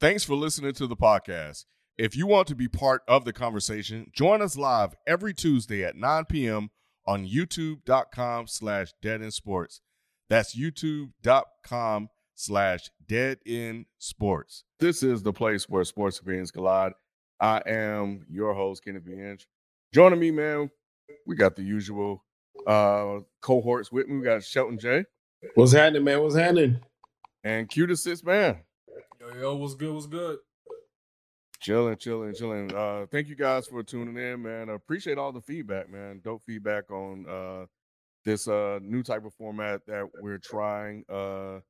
Thanks for listening to the podcast. If you want to be part of the conversation, join us live every Tuesday at 9 p.m. on youtube.com slash Dead End Sports. That's youtube.com slash Dead End Sports. This is the place where sports opinions collide. I am your host, Kenneth B. Joining me, man, we got the usual uh cohorts with me. We got Shelton J. What's happening, man? What's happening? And Q to six man. Yo, yo, what's good? What's good? Chilling, chilling, chilling. Uh, thank you guys for tuning in, man. I appreciate all the feedback, man. Dope feedback on uh this uh new type of format that we're trying. Uh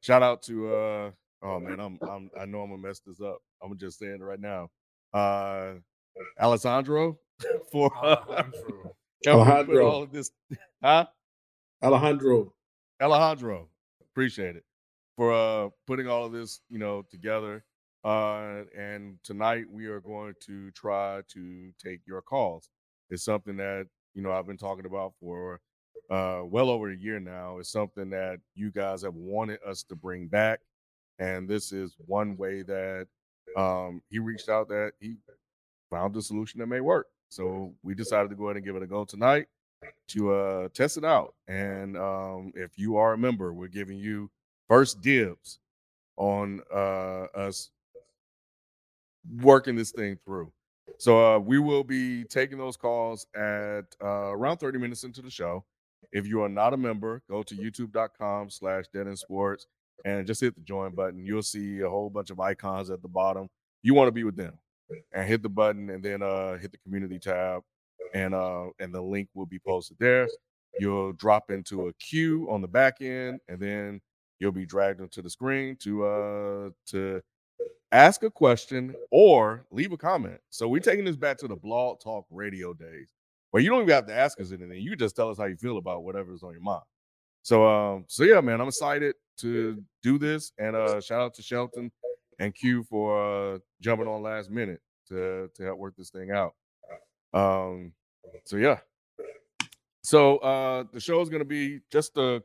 shout out to uh oh man, I'm I'm I know I'm gonna mess this up. I'm just saying it right now. Uh Alessandro for uh, Alejandro. helping put Alejandro. all of this huh? Alejandro. Alejandro, appreciate it for uh putting all of this, you know, together. Uh, and tonight we are going to try to take your calls. It's something that you know I've been talking about for uh well over a year now. It's something that you guys have wanted us to bring back, and this is one way that um he reached out that he found a solution that may work. So we decided to go ahead and give it a go tonight to uh test it out. And um if you are a member, we're giving you first dibs on uh us working this thing through. So uh we will be taking those calls at uh around 30 minutes into the show. If you are not a member, go to youtube.com slash Dead End Sports and just hit the join button. You'll see a whole bunch of icons at the bottom. You want to be with them and hit the button and then uh hit the community tab and uh and the link will be posted there. You'll drop into a queue on the back end and then you'll be dragged onto the screen to uh to ask a question or leave a comment. So we're taking this back to the blog talk radio days where you don't even have to ask us anything. You just tell us how you feel about whatever's on your mind. So um so yeah, man, I'm excited to do this and uh shout out to Shelton and Q for uh jumping on last minute to to help work this thing out. Um so yeah. So uh the show is gonna be just uh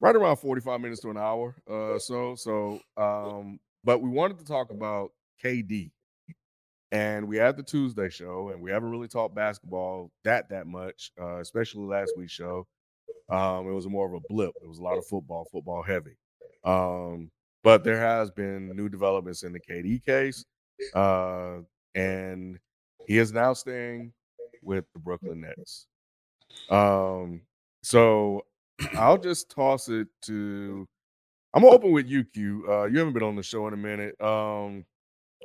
right around 45 minutes to an hour. Uh so so um but we wanted to talk about KD. And we had the Tuesday show, and we haven't really talked basketball that that much, uh, especially last week's show. Um, it was more of a blip. It was a lot of football, football heavy. Um, but there has been new developments in the KD case, uh, and he is now staying with the Brooklyn Nets. Um, so I'll just toss it to. I'm gonna open with you, Q. Uh, you haven't been on the show in a minute. Um,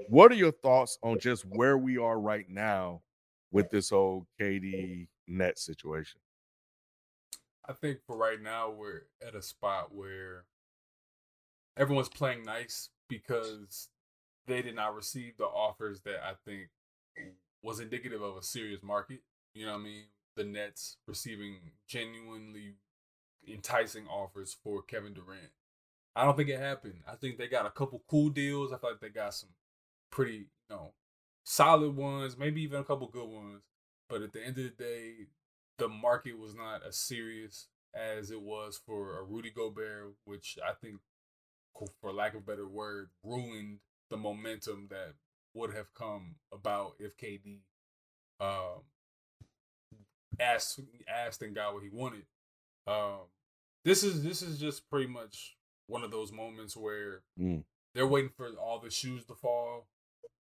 what are your thoughts on just where we are right now with this whole KD net situation? I think for right now we're at a spot where everyone's playing nice because they did not receive the offers that I think was indicative of a serious market. You know what I mean? The Nets receiving genuinely enticing offers for Kevin Durant. I don't think it happened. I think they got a couple cool deals. I feel like they got some pretty, you know, solid ones, maybe even a couple good ones. But at the end of the day, the market was not as serious as it was for a Rudy Gobert, which I think, for lack of a better word, ruined the momentum that would have come about if KD um, asked asked and got what he wanted. Um, this is this is just pretty much one of those moments where Mm. they're waiting for all the shoes to fall.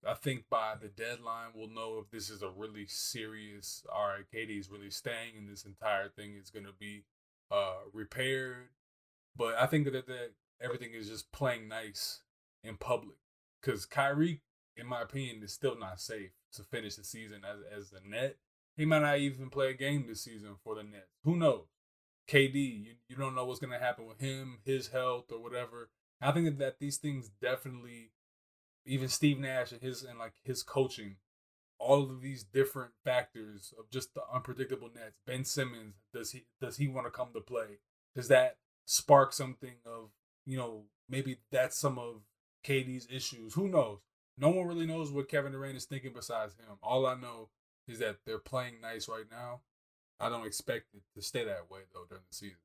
I think by the deadline, we'll know if this is a really serious. All right, KD is really staying, and this entire thing is going to be uh, repaired. But I think that, that everything is just playing nice in public because Kyrie, in my opinion, is still not safe to finish the season as as the net. He might not even play a game this season for the Nets. Who knows? KD, you, you don't know what's going to happen with him, his health, or whatever. I think that, these things definitely, even Steve Nash and his and like his coaching, all of these different factors of just the unpredictable Nets. Ben Simmons, does he does he want to come to play? Does that spark something of you know maybe that's some of KD's issues? Who knows? No one really knows what Kevin Durant is thinking besides him. All I know is that they're playing nice right now. I don't expect it to stay that way though during the season.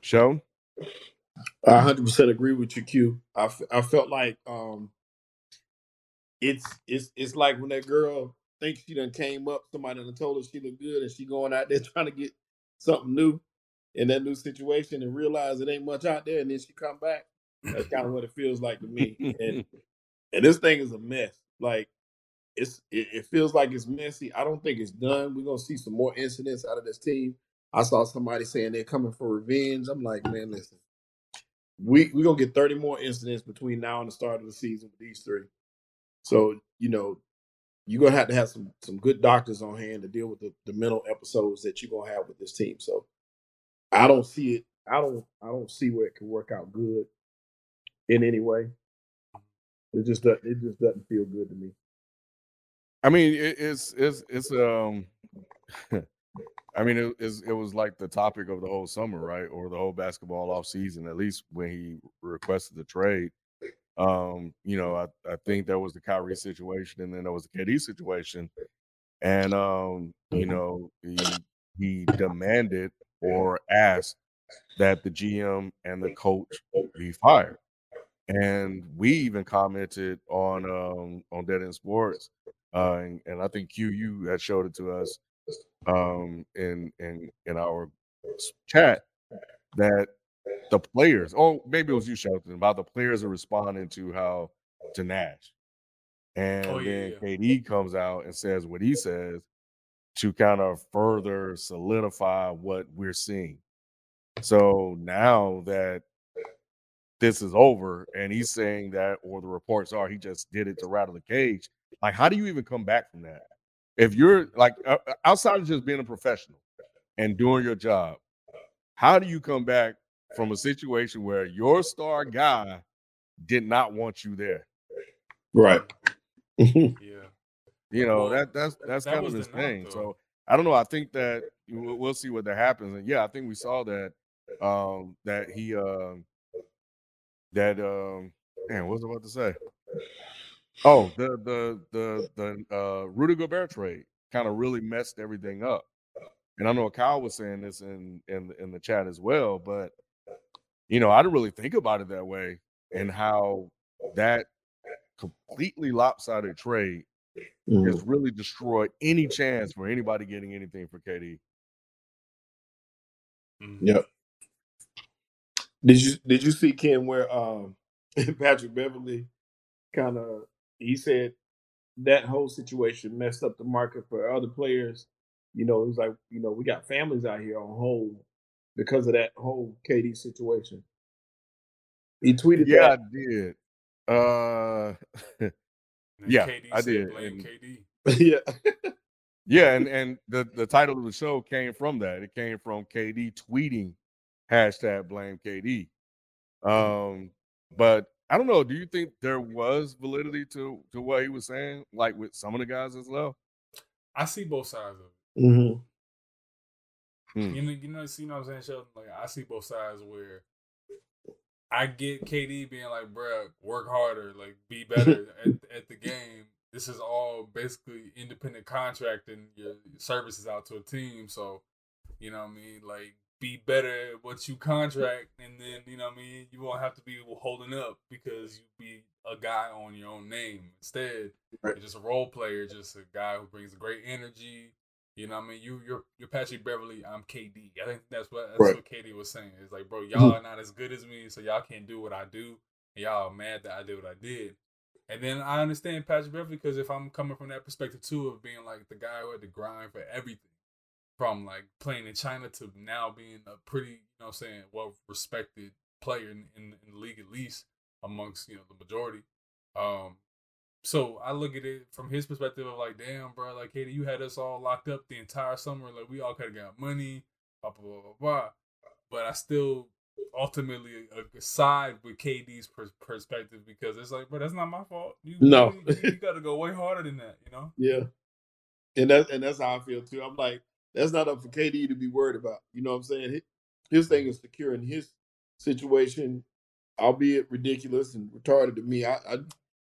Show? I 100% agree with you, Q. I, f- I felt like um, it's it's it's like when that girl thinks she done came up, somebody done told her she looked good, and she going out there trying to get something new in that new situation and realize it ain't much out there, and then she come back. That's kind of what it feels like to me. And and this thing is a mess. Like it's it, it feels like it's messy. I don't think it's done. We're gonna see some more incidents out of this team. I saw somebody saying they're coming for revenge. I'm like, man, listen, we we're gonna get 30 more incidents between now and the start of the season with these three. So you know, you're gonna have to have some some good doctors on hand to deal with the, the mental episodes that you're gonna have with this team. So I don't see it. I don't. I don't see where it can work out good in any way. It just doesn't. It just doesn't feel good to me. I mean, it, it's it's it's um. I mean, it, it's, it was like the topic of the whole summer, right, or the whole basketball off season. At least when he requested the trade, um, you know, I, I think there was the Kyrie situation, and then there was the KD situation, and um, you know, he he demanded or asked that the GM and the coach be fired. And we even commented on um, on Dead End Sports, uh, and, and I think Q you had showed it to us um, in in in our chat that the players, oh maybe it was you Shelton, about the players are responding to how to Nash, and Oh yeah, then yeah. KD comes out and says what he says to kind of further solidify what we're seeing. So now that this is over and he's saying that, or the reports are he just did it to rattle the cage, like how do you even come back from that? If you're like uh, uh, outside of just being a professional and doing your job, how do you come back from a situation where your star guy did not want you there? Right. Yeah. You know Well, that that's that's that kind of his the thing. though. So I don't know. I think that we'll, we'll see what that happens. And yeah, I think we saw that um that he um that um man, what was I about to say? Oh, the the the the uh Rudy Gobert trade kind of really messed everything up. And I know Kyle was saying this in in in the chat as well, but you know, I didn't really think about it that way and how that completely lopsided trade Mhm. has really destroyed any chance for anybody getting anything for KD. Yep. Did you did you see Ken where um Patrick Beverley kind of he said that whole situation messed up the market for other players. You know, it was like, you know, we got families out here on hold because of that whole KD situation. He tweeted Yeah, I did. Uh Yeah, KD I did, Blame and- KD. yeah. yeah, and and the the title of the show came from that. It came from KD tweeting hashtag blame KD. Um, but I don't know. Do you think there was validity to to what he was saying, like with some of the guys as well? I see both sides of it. hmm Hmm. You know, you know, see, you know what I'm saying, Sheldon? Like, I see both sides where I get KD being like, bruh, work harder, like, be better at, at the game. This is all basically independent contracting your services out to a team. So, you know what I mean? Like, be better at what you contract, and then, you know what I mean? You won't have to be holding up because you be a guy on your own name. Instead, Right. you're just a role player, just a guy who brings great energy. You know what I mean? You you're you're Patrick Beverley, I'm KD. I think that's what that's Right. what KD was saying. It's like, bro, mm-hmm. y'all are not as good as me, so y'all can't do what I do. And y'all are mad that I did what I did. And then I understand Patrick Beverley because if I'm coming from that perspective too of being like the guy who had to grind for everything. From like playing in China to now being a pretty, you know what I'm saying, well respected player in, in, in the league at least amongst, you know, the majority. Um, so I look at it from his perspective of like, damn, bro, like, KD, you had us all locked up the entire summer. Like, we all could have got money, blah, blah, blah, blah, blah. But I still ultimately uh, side with KD's pers- perspective because it's like, bro, that's not my fault. You, No. you, you got to go way harder than that, you know? Yeah. And that's and that's how I feel too. I'm like, that's not up for KD to be worried about. You know what I'm saying? His, thing is securing his situation, albeit ridiculous and retarded to me. I I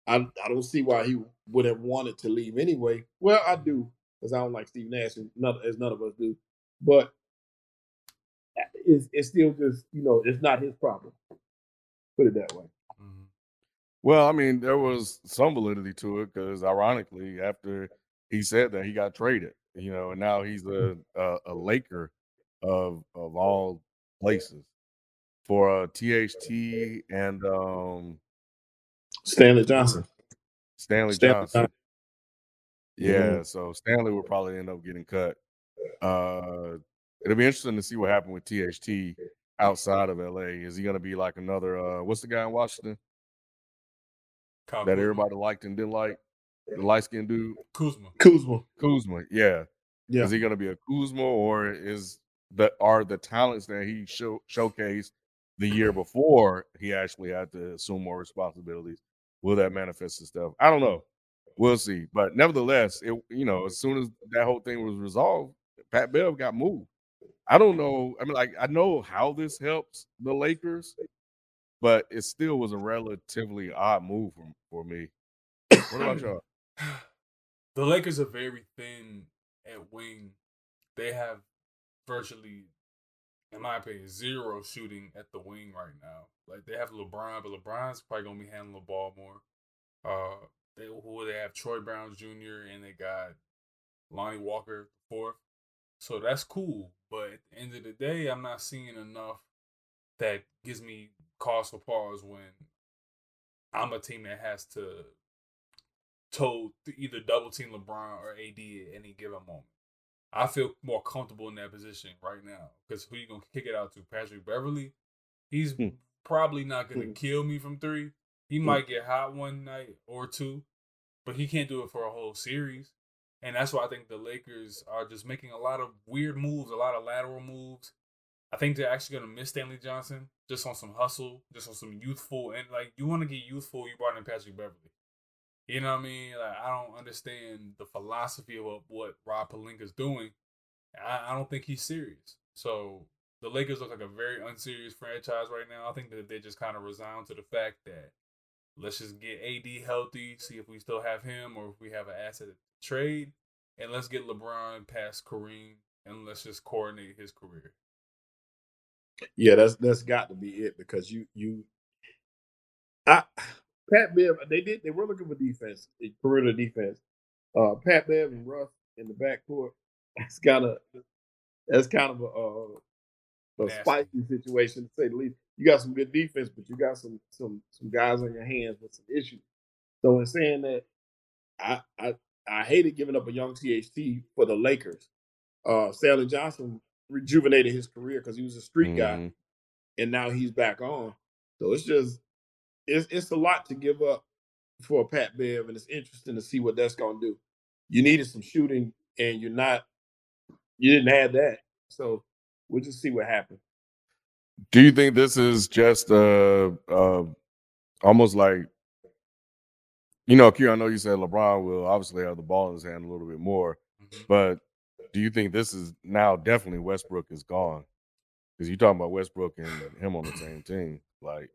I, I don't see why he would have wanted to leave anyway. Well, I do, because I don't like Steve Nash, and none, as none of us do. But it's, it's still just you know it's not his problem. Put it that way. Mm-hmm. Well, I mean, there was some validity to it because, ironically, after he said that, he got traded. You know, and now he's a a, a Laker of of all places for uh, THT and um, Stanley Johnson. Stanley, Stanley Johnson. Johnson. Yeah, mm-hmm. so Stanley will probably end up getting cut. Uh, it'll be interesting to see what happened with THT outside of LA. Is he going to be like another? Uh, what's the guy in Washington Kyle that Kuzma. everybody liked and didn't like? The light skinned dude, Kuzma. Kuzma. Kuzma. Yeah. Yeah. Is he going to be a Kuzma or is the are the talents that he show, showcased the year before he actually had to assume more responsibilities? Will that manifest itself? I don't know. We'll see. But nevertheless, it you know, as soon as that whole thing was resolved, Pat Bev got moved. I don't know. I mean, like I know how this helps the Lakers, but it still was a relatively odd move for, for me. What about y'all? The Lakers are very thin at wing. They have virtually, in my opinion, zero shooting at the wing right now. Like they have LeBron, but LeBron's probably gonna be handling the ball more. Uh, they who they have Troy Brown Jr. and they got Lonnie Walker fourth. So that's cool. But at the end of the day, I'm not seeing enough that gives me cause for pause when I'm a team that has to told to either double team LeBron or AD at any given moment. I feel more comfortable in that position right now because who you gonna kick it out to? Patrick Beverley. He's hmm. probably not gonna hmm. kill me from three. He hmm. might get hot one night or two, but he can't do it for a whole series. And that's why I think the Lakers are just making a lot of weird moves, a lot of lateral moves. I think they're actually gonna miss Stanley Johnson just on some hustle, just on some youthful and like you want to get youthful, you brought in Patrick Beverley. You know what I mean? Like I don't understand the philosophy of what Rob Pelinka's doing. I, I don't think he's serious. So the Lakers look like a very unserious franchise right now. I think that they just kind of resign to the fact that let's just get AD healthy, see if we still have him or if we have an asset to trade, and let's get LeBron past Kareem and let's just coordinate his career. Yeah, that's that's got to be it because you you I Pat Bev, they did. They were looking for defense, perimeter defense. Uh, Pat Bev and Russ in the backcourt. That's kind of that's kind of a, a, a spicy situation to say the least. You got some good defense, but you got some some some guys on your hands with some issues. So in saying that, I I I hated giving up a young THT for the Lakers. Uh, Stanley Johnson rejuvenated his career because he was a street mm-hmm. guy, and now he's back on. So it's just it's it's a lot to give up for Pat Bev, and it's interesting to see what that's going to do. You needed some shooting, and you're not. You didn't have that, so we'll just see what happens. Do you think this is just uh, uh almost like you know, Q? I know you said LeBron will obviously have the ball in his hand a little bit more, mm-hmm. but do you think this is now definitely Westbrook is gone? Because you're talking about Westbrook and him on the same team, like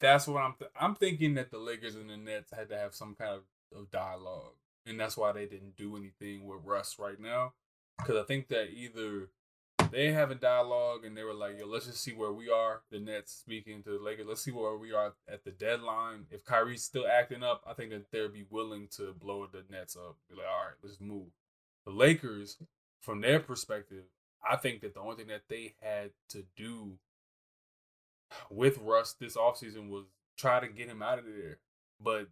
that's what I'm. Th- I'm thinking that the Lakers and the Nets had to have some kind of, of dialogue, and that's why they didn't do anything with Russ right now. Because I think that either they have a dialogue and they were like, "Yo, let's just see where we are." The Nets speaking to the Lakers, let's see where we are at the deadline. If Kyrie's still acting up, I think that they'd be willing to blow the Nets up. Be like, "All right, let's move." The Lakers, from their perspective, I think that the only thing that they had to do with Russ this offseason was try to get him out of there. But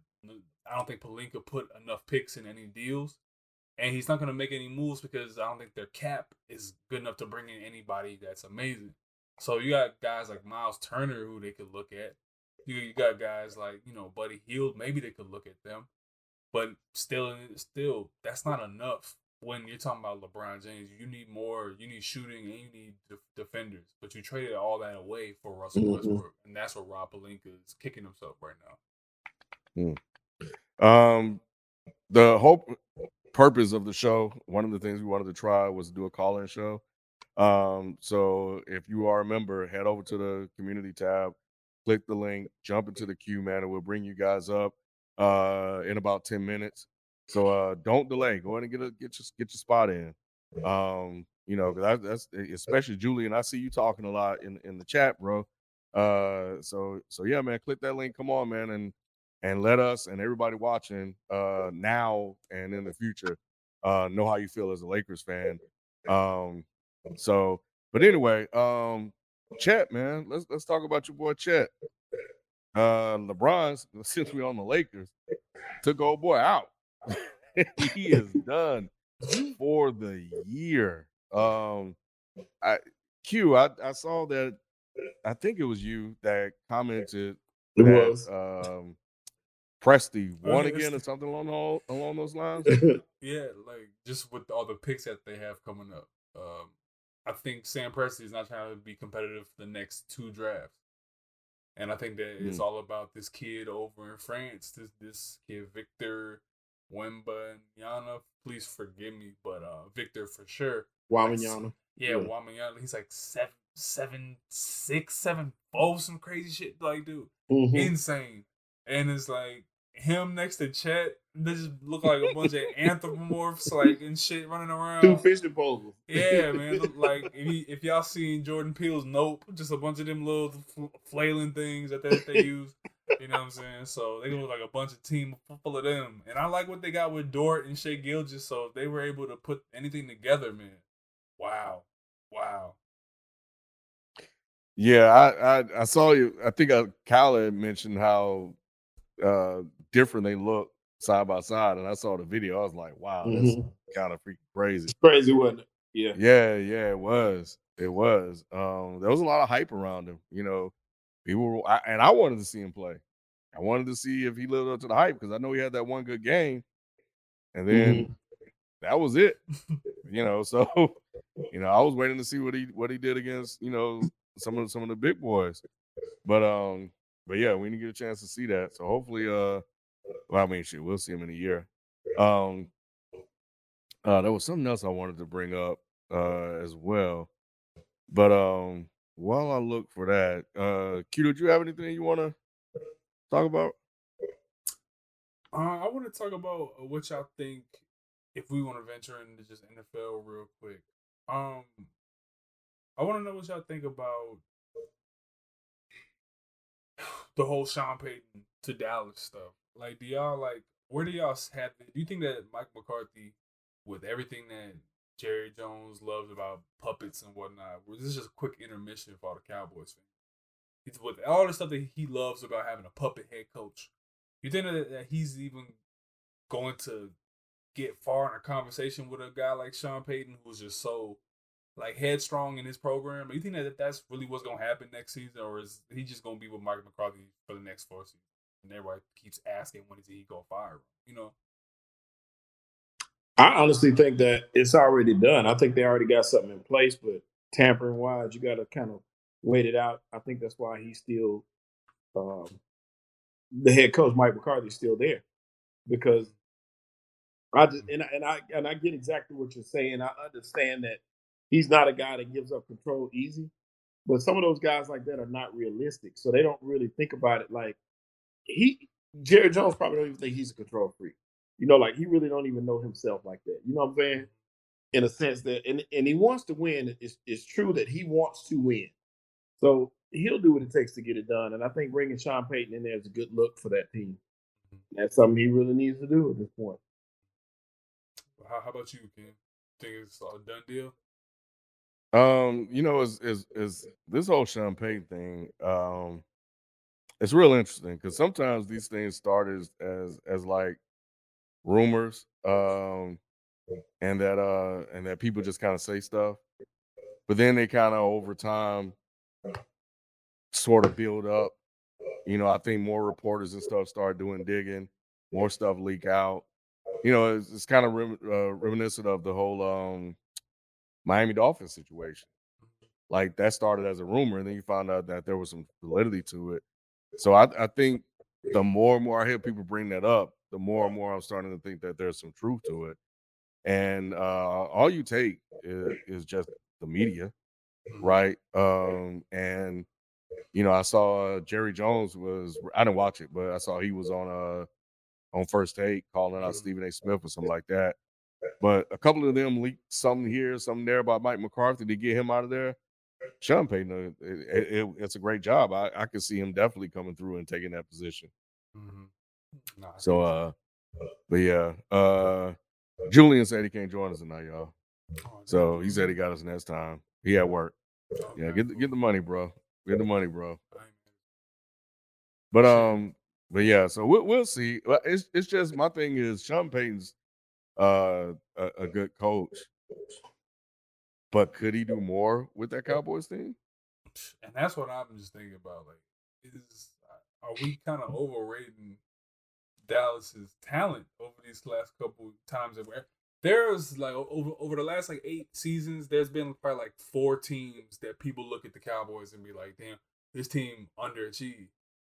I don't think Pelinka put enough picks in any deals. And he's not going to make any moves because I don't think their cap is good enough to bring in anybody that's amazing. So you got guys like Myles Turner who they could look at. You, you got guys like, you know, Buddy Hield, maybe they could look at them. But still, still, that's not enough when you're talking about LeBron James, you need more. You need shooting and you need defenders. But you traded all that away for Russell mm-hmm. Westbrook, and that's what Rob Pelinka is kicking himself right now. Mm. Um, the whole purpose of the show, one of the things we wanted to try was to do a call-in show. Um, so if you are a member, head over to the community tab, click the link, jump into the queue, man, and we'll bring you guys up uh in about 10 minutes. So uh, don't delay. Go ahead and get a get your get your spot in. Um, You know, because that's especially Julian. I see you talking a lot in in the chat, bro. Uh, so so yeah, man, click that link. Come on, man, and and let us and everybody watching uh now and in the future uh know how you feel as a Lakers fan. Um, so but anyway, um, Chet, man, let's let's talk about your boy Chet. Uh, LeBron's since we on the Lakers took old boy out. he is done for the year. Um, I Q, I, I saw that. I think it was you that commented It that was. um, Presti Oh, won again or something along all, along those lines. Yeah, like just with all the picks that they have coming up. Um, I think Sam Presti is not trying to be competitive for the next two drafts. And I think that it's all about this kid over in France, this this kid Victor Wembanyama. Please forgive me, but uh Victor for sure. Wamiana. Yeah, Yeah. Wembanyama. He's like seven, seven, six, seven, four, some crazy shit. Like, dude, Mhm. insane. And it's like him next to Chet. They just look like a bunch of anthropomorphs, like and shit running around. Two fishing poles. Yeah, man. Like if, you, if y'all seen Jordan Peele's Nope, just a bunch of them little fl- flailing things that they, they use. You know what I'm saying? So they look like a bunch of team full of them. And I like what they got with Dort and Shai Gilgeous. So if they were able to put anything together, man. Wow, wow. Yeah, I, I I saw you. I think uh, Khaled mentioned how uh different they look side by side, and I saw the video. I was like, wow, that's Mhm. kind of freaking crazy. Crazy, wasn't it? Yeah. Yeah, yeah, it was. It was. Um, there was a lot of hype around him. You know, people were, I, and I wanted to see him play. I wanted to see if he lived up to the hype because I know he had that one good game, and then that was it. you know, so you know, I was waiting to see what he what he did against you know some of the, some of the big boys, but um, but yeah, we didn't get a chance to see that. So hopefully, uh, well, I mean, we'll see him in a year. Um, uh, there was something else I wanted to bring up uh as well, but um, while I look for that, uh, Q, did you have anything you want to talk about? Uh, I want to talk about uh, what y'all think if we want to venture into just NFL real quick. Um, I want to know what y'all think about the whole Sean Payton to Dallas stuff. Like, do y'all like where do y'all have? Do you think that Mike McCarthy, with everything that Jerry Jones loves about puppets and whatnot, was this is just a quick intermission for all the Cowboys fans? It's with all the stuff that he loves about having a puppet head coach. You think that, that he's even going to get far in a conversation with a guy like Sean Payton, who's just so like headstrong in his program? You think that that's really what's going to happen next season, or is he just going to be with Mike McCarthy for the next four seasons? And everybody keeps asking when is he to fire him? You know? I honestly think that it's already done. I think they already got something in place, but tampering wise, you got to kind of wait it out. I think that's why he's still um, the head coach, Mike McCarthy, is still there because I just and I, and I and I get exactly what you're saying. I understand that he's not a guy that gives up control easy, but some of those guys like that are not realistic, so they don't really think about it like he. Jerry Jones probably don't even think he's a control freak. You know, like he really don't even know himself like that. You know what I'm saying? In a sense that, and and he wants to win. It's it's true that he wants to win, so he'll do what it takes to get it done. And I think bringing Sean Payton in there is a good look for that team. That's something he really needs to do at this point. How, how about you, Kim? Think it's a done deal? Um, you know, is is is this whole champagne thing? Um, it's real interesting because sometimes these things start as as as like rumors, um, and that uh and that people just kind of say stuff, but then they kind of over time sort of build up. You know, I think more reporters and stuff start doing digging, more stuff leak out. You know, it's, it's kind of rem- uh, reminiscent of the whole um Miami Dolphins situation. Like that started as a rumor, and then you found out that there was some validity to it. So I, I think the more and more I hear people bring that up, the more and more I'm starting to think that there's some truth to it. And uh, all you take is, is just the media, right? Um, and you know, I saw Jerry Jones was I didn't watch it, but I saw he was on uh on first take calling out Mhm. Stephen A. Smith or something like that. But a couple of them leaked something here, something there about Mike McCarthy to get him out of there. Sean Payton, uh, it, it, it's a great job. I, I could see him definitely coming through and taking that position. Mm-hmm. So, uh, but yeah, uh, Julian said he can't join us tonight, y'all. Oh, So he said he got us next time. He at work. okay, Yeah, get the, get the money, bro. Get the money, bro. cool. I ain't- But um, but yeah, so we'll we'll see. It's it's just my thing is Sean Payton's uh a, a good coach, but could he do more with that Cowboys team? And that's what I'm just thinking about. Like, is uh, are we kind of overrating Dallas's talent over these last couple times? That we're, there's like over over the last like eight seasons, there's been probably like four teams that people look at the Cowboys and be like, "Damn, this team underachieved."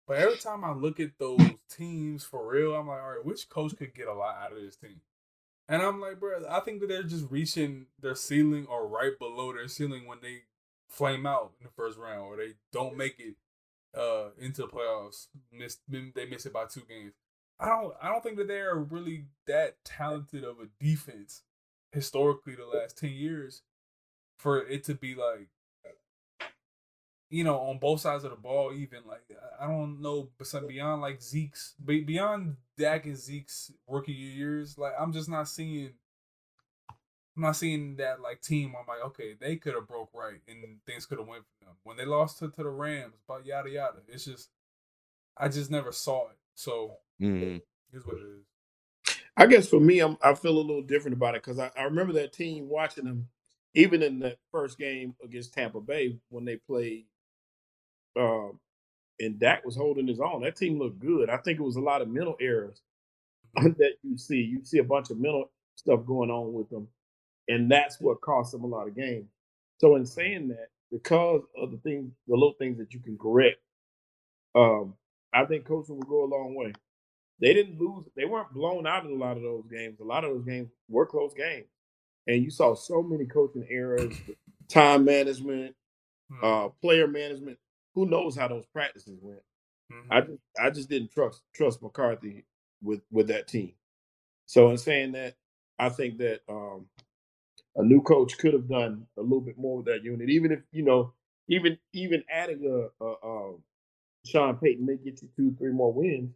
But every time I look at those teams for real, I'm like, "All right, which coach could get a lot out of this team?" And I'm like, bro, I think that they're just reaching their ceiling or right below their ceiling when they flame out in the first round or they don't make it uh into the playoffs. Miss they miss it by two games. I don't I don't think that they are really that talented of a defense historically the last ten years for it to be like you know on both sides of the ball even like I- I don't know but some beyond like Zeke's beyond Dak and Zeke's rookie years like I'm just not seeing I'm not seeing that like team. I'm like, okay, they could have broke right and things could have went for them. When they lost to, to the Rams, but yada yada. It's just I just never saw it. So Mhm. here's what it is. I guess for me, I'm, I feel a little different about it because I, I remember that team watching them, even in that first game against Tampa Bay when they played, um, and Dak was holding his own. That team looked good. I think it was a lot of mental errors that you see. You see a bunch of mental stuff going on with them, and that's what cost them a lot of games. So in saying that, because of the things, the little things that you can correct, um, I think coaching will go a long way they didn't lose. They weren't blown out in a lot of those games. A lot of those games were close games, and you saw so many coaching errors, time management, Hmm. uh, player management. Who knows how those practices went? Mhm. I just, I just didn't trust trust McCarthy with with that team. So in saying that, I think that um, a new coach could have done a little bit more with that unit. Even if you know, even even adding a, a, a Sean Payton may get you two, three more wins,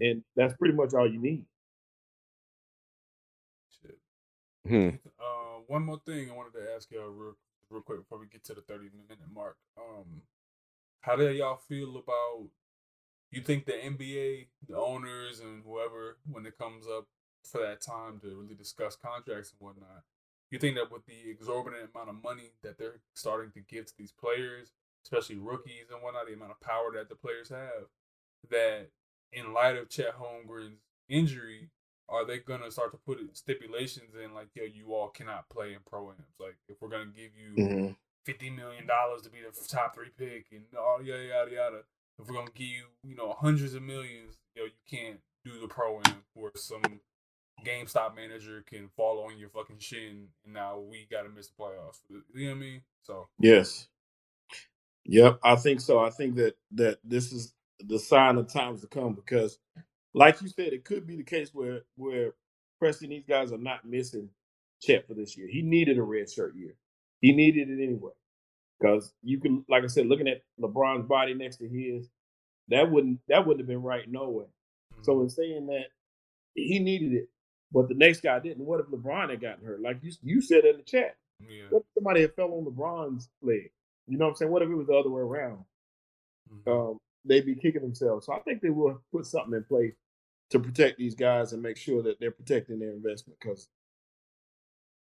and that's pretty much all you need. Shit. Hmm. Uh, one more thing I wanted to ask y'all real, real quick before we get to the 30 minute mark. Um, how do y'all feel about? You think the NBA, the owners, and whoever, when it comes up for that time to really discuss contracts and whatnot, you think that with the exorbitant amount of money that they're starting to give to these players, especially rookies and whatnot, the amount of power that the players have, that in light of Chet Holmgren's injury, are they gonna start to put stipulations in like, yo, you all cannot play in pro ams? Like, if we're gonna give you Mm-hmm. Fifty million dollars to be the top three pick and all yada yada yada, if we're gonna give you, you know, hundreds of millions, yo, you can't do the pro am where some GameStop manager can fall on your fucking shin and now we gotta miss the playoffs. You know what I mean? So Yes. Yep, I think so. I think that that this is the sign of times to come because, like you said, it could be the case where where Preston these guys are not missing Chet for this year. He needed a red shirt year. He needed it anyway because you can, like I said, looking at LeBron's body next to his, that wouldn't that wouldn't have been right no way. So in saying that, he needed it, but the next guy didn't. What if LeBron had gotten hurt? Like you you said in the chat, yeah. what if somebody had fell on LeBron's leg? You know what I'm saying? What if it was the other way around? Mhm. Um, they'd be kicking themselves. So I think they will put something in place to protect these guys and make sure that they're protecting their investment because,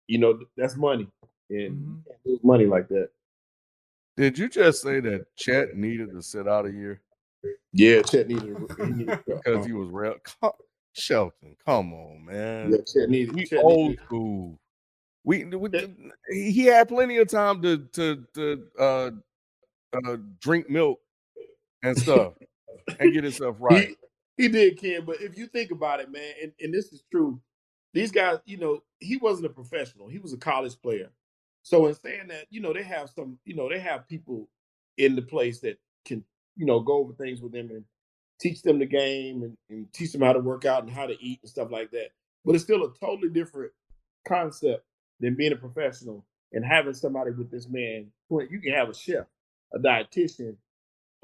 you know, that's money and you Mhm. lose money like that. Did you just say that Chet needed to sit out a year Yeah, Chet needed. needed because he was real? Co- Shelton, come on, man. yeah, Chet needed. we Chet old needed school. We, we Yeah. he he had plenty of time to to to uh, uh drink milk and stuff and get himself right. He, he did, Ken. But if you think about it, man, and, and this is true, these guys, you know, he wasn't a professional. He was a college player. So in saying that, you know, they have some, you know, they have people in the place that can, you know, go over things with them and teach them the game and, and teach them how to work out and how to eat and stuff like that. But it's still a totally different concept than being a professional and having somebody with this man. You can have a chef, a dietitian,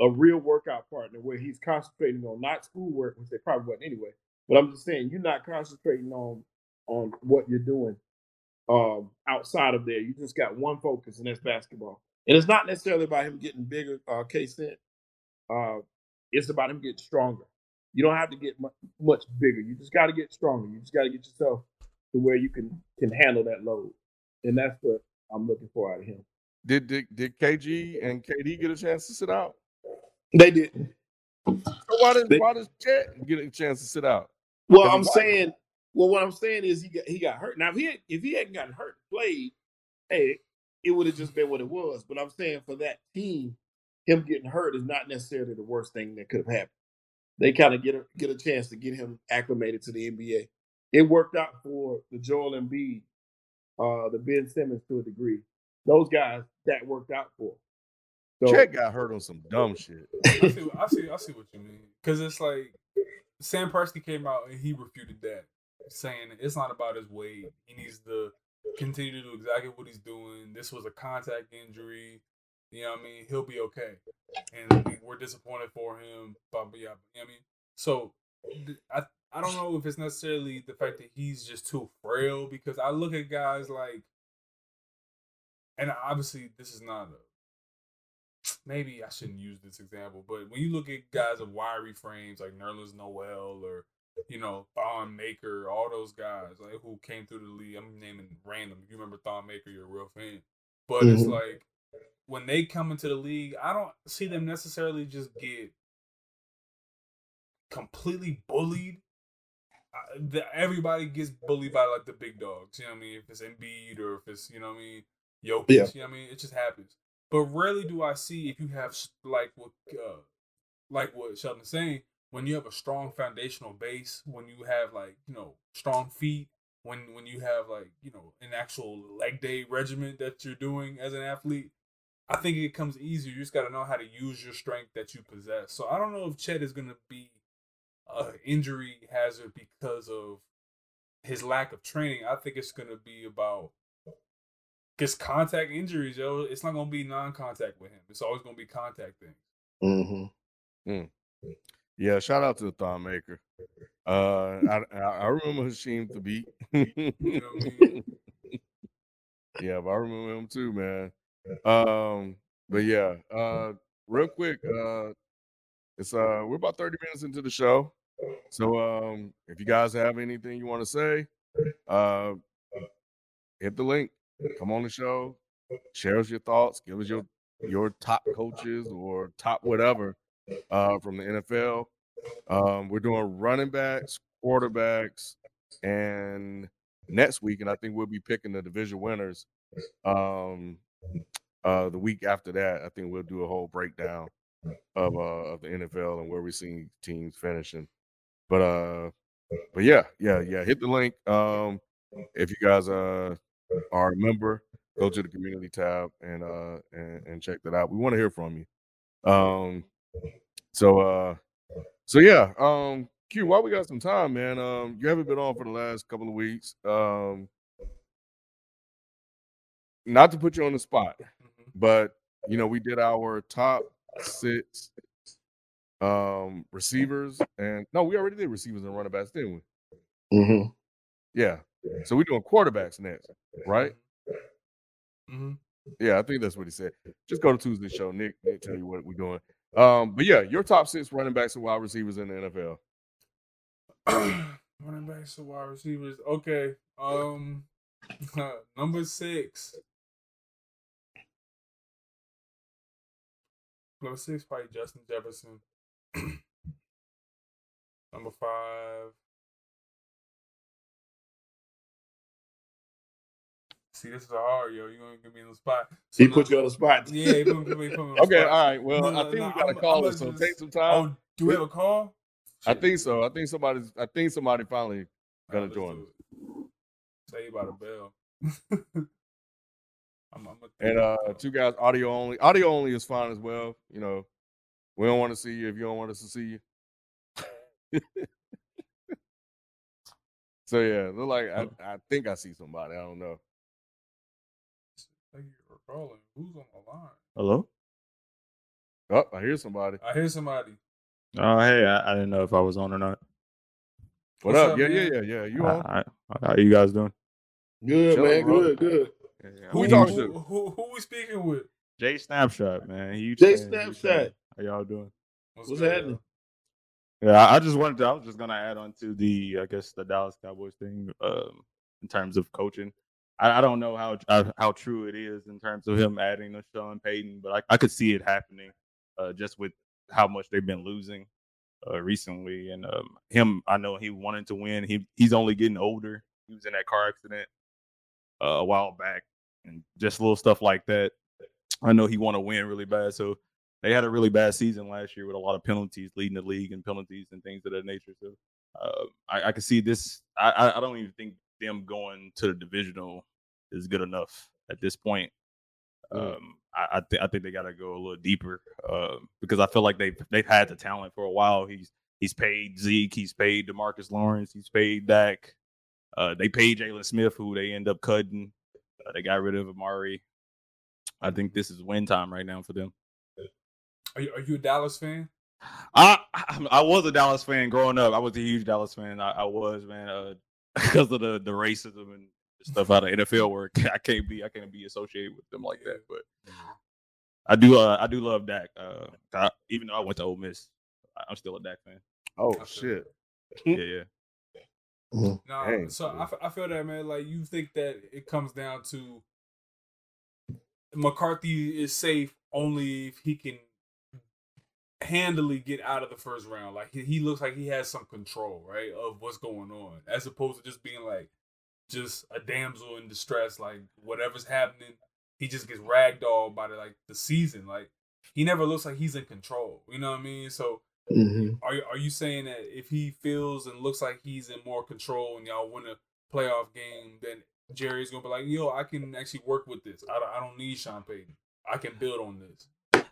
a real workout partner where he's concentrating on not schoolwork, which they probably wasn't anyway. But I'm just saying, you're not concentrating on on what you're doing um, outside of there. You just got one focus, and that's basketball. And it's not necessarily about him getting bigger, uh, K-Cent. Uh, it's about him getting stronger. You don't have to get much, much bigger. You just got to get stronger. You just got to get yourself to where you can can handle that load, and that's what I'm looking for out of him. Did did, did KG and KD get a chance to sit out? They didn't. So why did They- why does Chet get a chance to sit out? Well, I'm saying, well, what I'm saying is he got he got hurt. Now, if he had, if he hadn't gotten hurt, and played, hey, it would have just been what it was. But I'm saying for that team, him getting hurt is not necessarily the worst thing that could have happened. They kind of get a get a chance to get him acclimated to the NBA. It worked out for the Joel Embiid, uh, the Ben Simmons to a degree. Those guys that worked out for. So Chet got hurt on some dumb shit. I see, I see, I see what you mean. Because it's like Sam Presti came out and he refuted that, saying it's not about his weight. He needs to continue to do exactly what he's doing. This was a contact injury. You know what I mean? He'll be okay. And we, we're disappointed for him. But, yeah, you know I mean? So I I don't know if it's necessarily the fact that he's just too frail because I look at guys like, and obviously this is not a maybe I shouldn't use this example, but when you look at guys of wiry frames like Nerlens Noel or you know Thon Maker, all those guys like who came through the league, I'm naming random. If you remember Thon Maker, you're a real fan. But it's Mhm. like when they come into the league, I don't see them necessarily just get completely bullied. I- the- Everybody gets bullied by like the big dogs. You know what I mean? If it's Embiid or if it's you know what I mean, Jokic. Yeah. You know what I mean? It just happens. But rarely do I see if you have like what uh, like what Sheldon's saying when you have a strong foundational base, when you have like you know strong feet, when when you have like you know an actual leg day regimen that you're doing as an athlete. I think it comes easier. You just got to know how to use your strength that you possess. So I don't know if Chet is going to be a injury hazard because of his lack of training. I think it's going to be about because contact injuries, yo. It's not going to be non-contact with him. It's always going to be contact things. Mm-hmm. Yeah, shout out to the Thon Maker. Uh, I, I remember Hasheem Thabeet. You know I mean? yeah, but I remember him too, man. Um, but yeah, uh, real quick, uh, it's uh, we're about thirty minutes into the show, so um, if you guys have anything you want to say, uh, hit the link, come on the show, share us your thoughts, give us your your top coaches or top whatever uh, from the NFL. Um, we're doing running backs, quarterbacks, and next week, and I think we'll be picking the division winners. Um, uh, the week after that, I think we'll do a whole breakdown of uh of the NFL and where we're seeing teams finishing. But uh, but yeah, yeah, yeah. Hit the link. Um, if you guys uh are a member, go to the community tab and uh and, and check that out. We want to hear from you. Um, so uh, so yeah. Um, Q, while we got some time, man. Um, you haven't been on for the last couple of weeks. Um, not to put you on the spot, Mhm. but you know we did our top six um receivers and no we already did receivers and running backs didn't we Mm-hmm. yeah so we're doing quarterbacks next right Mm-hmm. yeah i think that's what he said just go to tuesday show nick nick tell you what we're doing um but yeah your top six running backs and wide receivers in the nfl Running backs to wide receivers. Okay. Um number six. Number six, probably Justin Jefferson. number five. See, this is a hard, yo. You're gonna give me in the spot? He So put you on the spot. Yeah, he put, me, put me on the okay spot. all right well No, i think no, we got a I'm- caller I'ma so just- take some time Oh, do we have a call? i think so i think somebody's i think somebody finally gonna let's join us it. Say about a bell. I'm, I'm and uh two guys audio only audio only is fine as well you know we don't want to see you if you don't want us to see you So yeah, look like I, I think I see somebody. I don't know. Thank you for calling. Who's on the line? Hello. Oh, I hear somebody. I hear somebody. Oh, hey, I, I didn't know if I was on or not. What What's up? up, Yeah, yeah, man? yeah, yeah. You on? I, I, how you guys doing? Good Chilling, man, bro. good, good. Who we talking to? who, who we speaking with? Jay Snapshot, man. Huge Jay fan, Snapshot. fan. How y'all doing? What's, What's happening? yo? Yeah, I I just wanted to. I was just gonna add on to the, I guess, the Dallas Cowboys thing, um, in terms of coaching. I, I don't know how uh, how true it is in terms of him adding to Sean Payton, but I, I could see it happening, uh, just with how much they've been losing, uh, recently. And um, him, I know he wanted to win. He he's only getting older. He was in that car accident uh, a while back, and just little stuff like that. I know he want to win really bad, so they had a really bad season last year with a lot of penalties, leading the league and penalties and things of that nature. So uh, I, I can see this. I- I don't even think them going to the divisional is good enough at this point. Mm. Um, I I, th- I think they got to go a little deeper uh, because I feel like they've they've had the talent for a while. He's he's paid Zeke, he's paid Demarcus Lawrence, he's paid Dak. Uh, they paid Jaylon Smith, who they end up cutting. Uh, they got rid of Amari. I think this is win time right now for them. Are you, are you a Dallas fan? I I I was a Dallas fan growing up. I was a huge Dallas fan. I, I was man, uh, because of the the racism and stuff out of NFL work. I can't be I can't be associated with them like that. But I do uh, I do love Dak. Uh, I, even though I went to Ole Miss, I- I'm still a Dak fan. Oh I shit. Yeah, yeah. No, Dang, so I, man. f- I feel that man. Like you think that it comes down to McCarthy is safe only if he can handily get out of the first round. Like he, he looks like he has some control, right, of what's going on, as opposed to just being like just a damsel in distress. Like whatever's happening, he just gets ragdolled by the like the season. Like he never looks like he's in control. You know what I mean? So Mhm. are you, are you saying that if he feels and looks like he's in more control and y'all win a playoff game, then Jerry's gonna be like, yo, I can actually work with this. I don't, I don't need Sean Payton. I can build on this.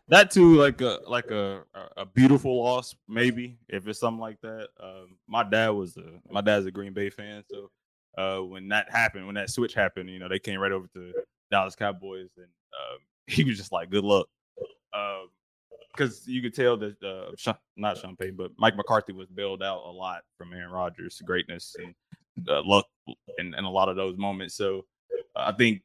That too, like a like a a- beautiful loss, maybe if it's something like that. Um, my dad was a my dad's a Green Bay fan, so uh, when that happened, when that switch happened, you know, they came right over to Dallas Cowboys, and um, he was just like, "Good luck," because you could tell that uh, Sean, not Sean but Mike McCarthy was bailed out a lot from Aaron Rodgers' greatness and uh, luck, and, and a lot of those moments. So I think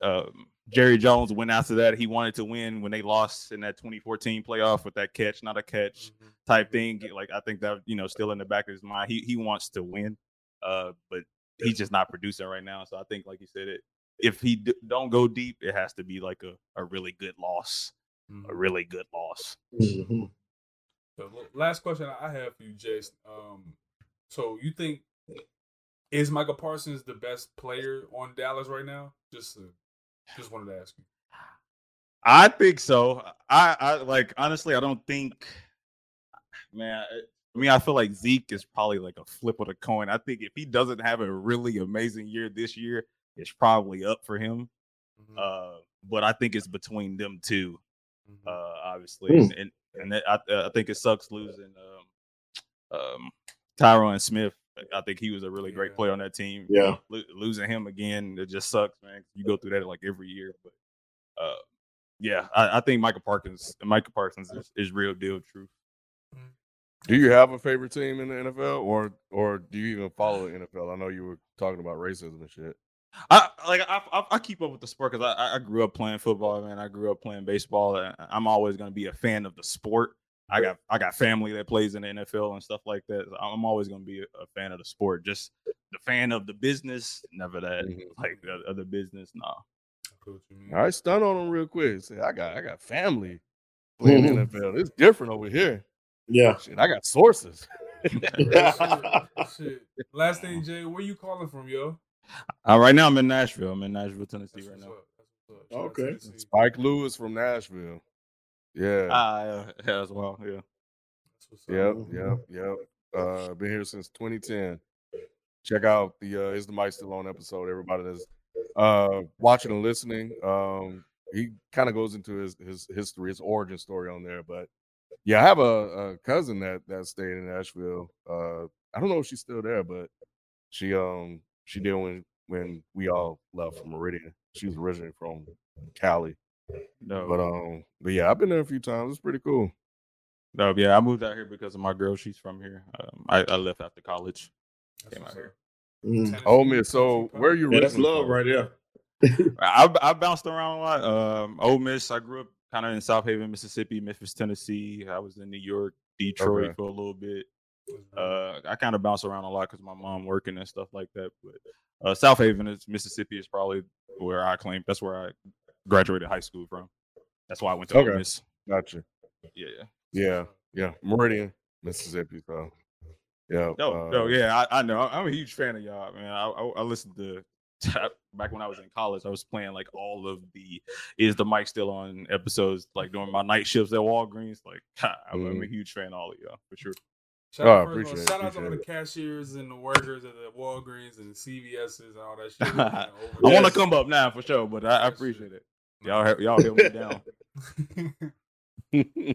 um, Jerry Jones went after that. He wanted to win when they lost in that 2014 playoff with that catch, not a catch type thing. Like I think that you know still in the back of his mind, he he wants to win, uh, but he's just not producing right now. So I think, like you said, it if he d- don't go deep, it has to be like a, a really good loss, a really good loss. Mhm. So last question I have for you, Jason. Um, so you think is Michael Parsons the best player on Dallas right now? Just uh, just wanted to ask you. I think so. I, I like honestly, I don't think, man. I- I mean, I feel like Zeke is probably like a flip of the coin. I think if he doesn't have a really amazing year this year, it's probably up for him. Mhm, Uh, but I think it's between them two, mhm. uh, obviously, Hmm. and and, and that, I, I think it sucks losing um, um, Tyron Smith. I think he was a really great Yeah. player on that team. Yeah. Lo- losing him again, it just sucks, man. You go through that like every year, but uh, yeah, I, I think Michael Parkins, Michael Parsons is, is real deal true. Do you have a favorite team in the NFL, or or do you even follow the NFL? I know you were talking about racism and shit. I like I, I, I keep up with the sport because I, I- I grew up playing football, man. I grew up playing baseball. and I'm always going to be a fan of the sport. I got I got family that plays in the NFL and stuff like that. so I'm always going to be a, a fan of the sport. Just the fan of the business, never that Mhm. like the other business. No, I feel what you mean. All right, stun on them real quick. Say, I got I got family playing Mhm. NFL. It's different over here. Yeah. Shit, I got sources. Shit, shit. Last thing, Jay, where you calling from, yo? uh, right now I'm in Nashville. I'm in Nashville, Tennessee, That's right now. up. Up. Okay. Tennessee. Spike Lewis from Nashville. Yeah. Ah, yeah, yeah, as well. Yeah. That's. Yep, yep, yep. Uh, been here since 2010. Check out the uh, Is the Mic Still On episode. Everybody that's uh, watching and listening. Um, he kind of goes into his his history, his origin story on there. But yeah, I have a, a cousin that that stayed in Nashville. Uh, I don't know if she's still there, but She um she did when when we all left from Meridian. She was originally from Cali, No, but um, but yeah, I've been there a few times. It's pretty cool. no, yeah, I moved out here because of my girl. She's from here. Um, I, I left after college. That's Came out here. up. Mm. Tennessee- Oh, Miss. So where are you? Yeah, that's love from? right there. I, I bounced around a lot. Um, Ole Miss. I grew up kind of in South Haven, Mississippi, Memphis, Tennessee. I was in New York, Detroit Okay. for a little bit. Uh, I kind of bounce around a lot because my mom working and stuff like that. But uh, South Haven is Mississippi is probably where I claim. That's where I graduated high school from. That's why I went to Okay. Ole Miss. Gotcha. Yeah. Yeah, yeah, Meridian, Mississippi. So, yeah. No, uh, no, yeah, I, I know. I'm a huge fan of y'all, man. I, I, I listened to back when I was in college. I was playing like all of the "Is the mic still on?" episodes, like during my night shifts at Walgreens. Like, I'm, I'm a huge fan of all of y'all for sure. Shout Oh, out, I first of all, it, shout out to all the cashiers and the workers at the Walgreens and the CVS's and all that shit. I You know, want to come up now for sure, but I, I appreciate it. Y'all, help- y'all help me down. over-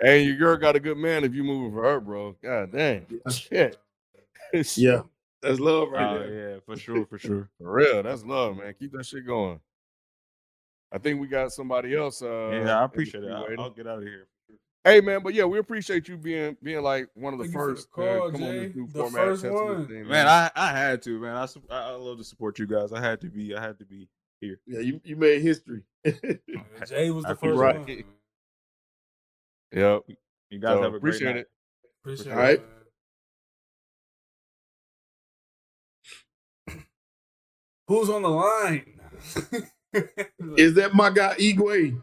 hey, your girl got a good man if you moving for her, bro. God dang. Shit. Yeah, that's love right Uh, there. yeah, for sure, for sure. For real. That's love, man. Keep that shit going. I think we got somebody else. Uh, yeah, I appreciate it. queue I'll. I'll get out of here. Hey man, but yeah, we appreciate you being being like one of the Thank you for the first. call, man. come on Jay. this new The format. first one. thing, Man, I, I had to, man. I, sup- I I love to support you guys. I had to be. I had to be. Yeah, you, you made history. Uh, Jay was I the first Right. one. Yep. You guys So, have a great night. it. Appreciate All right. it. man. Who's on the line? Is that my guy Igwe?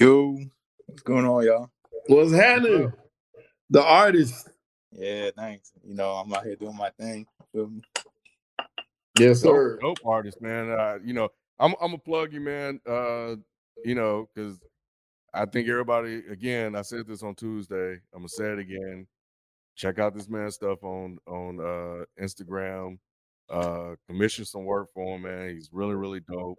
Yo, what's going on, y'all? What's happening? The artist. Yeah, thanks. You know, I'm out here doing my thing. Feel me? Yes, sir. Dope, dope artist, man. Uh, you know, I'm I'm gonna plug you, man. Uh, you know, because I think everybody again, I said this on Tuesday. I'm gonna say it again. Check out this man's stuff on on uh Instagram. Uh commission some work for him, man. He's really, really dope.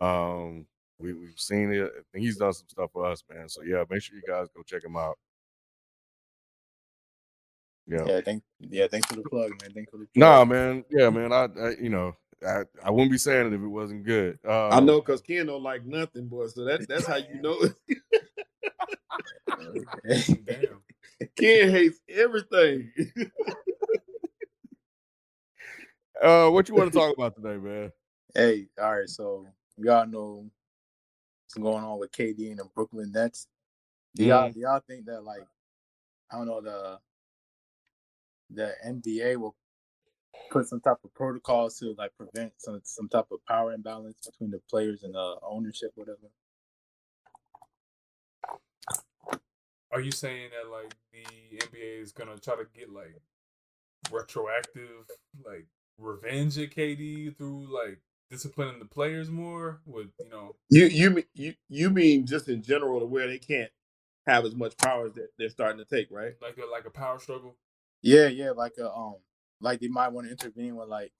Um, we, we've seen it. I think he's done some stuff for us, man. So yeah, make sure you guys go check him out. Yeah. Yeah, thank yeah, thanks for the plug, man. Thanks for the plug. Nah, man. Yeah, man. I, I you know, I, I wouldn't be saying it if it wasn't good. Um, I know because Ken don't like nothing, boy. So that, that's how you know Damn. Ken hates everything. Uh, what you want to talk about today, man? hey, all right, so y'all know what's going on with KD and the Brooklyn Nets. Do y'all Mm-hmm. do y'all think that like I don't know the the NBA will put some type of protocols to like prevent some some type of power imbalance between the players and the ownership, whatever? Are you saying that like the NBA is gonna try to get like retroactive like revenge at KD through like disciplining the players more with you know You you mean you you mean just in general to where they can't have as much power as that they're starting to take, right? like a like a power struggle? Yeah, yeah, like a um, like they might want to intervene when like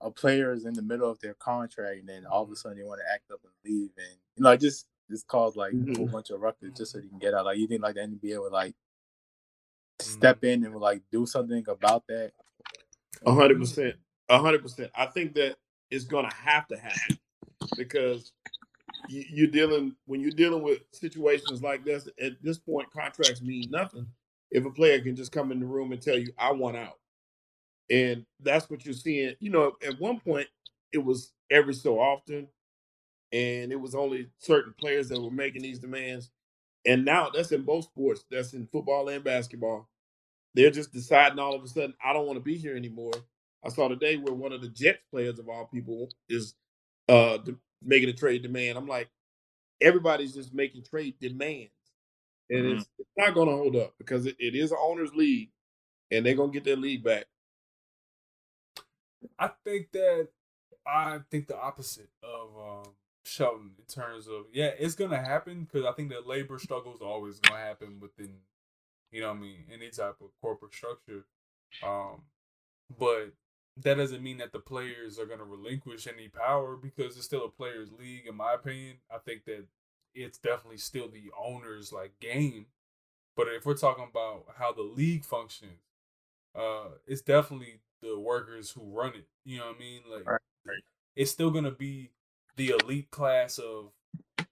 a player is in the middle of their contract, and then all of a sudden they want to act up and leave, and you know, like just just cause like a whole Mhm. bunch of ruckus just so they can get out. Like you think like the NBA would like step in and would like do something about that? A hundred percent. A hundred percent. I think that it's gonna have to happen because you're dealing when you're dealing with situations like this. At this point, contracts mean nothing if a player can just come in the room and tell you, "I want out," and that's what you're seeing. You know, at one point it was every so often, and it was only certain players that were making these demands. And now that's in both sports. That's in football and basketball. They're just deciding all of a sudden, I don't want to be here anymore. I saw today where one of the Jets players of all people is uh making a trade demand. I'm like, everybody's just making trade demands, and Mhm. it's, it's not going to hold up because it, it is an owners' league, and they're going to get their league back. I think that I think the opposite of um, Shelton in terms of yeah, it's gonna happen because I think that labor struggles are always gonna happen within you know what I mean any type of corporate structure. Um, but that doesn't mean that the players are gonna relinquish any power because it's still a players' league. In my opinion, I think that it's definitely still the owners' like game. But if we're talking about how the league functions, uh, it's definitely the workers who run it. You know what I mean? Like, Right, right. it's still gonna be the elite class of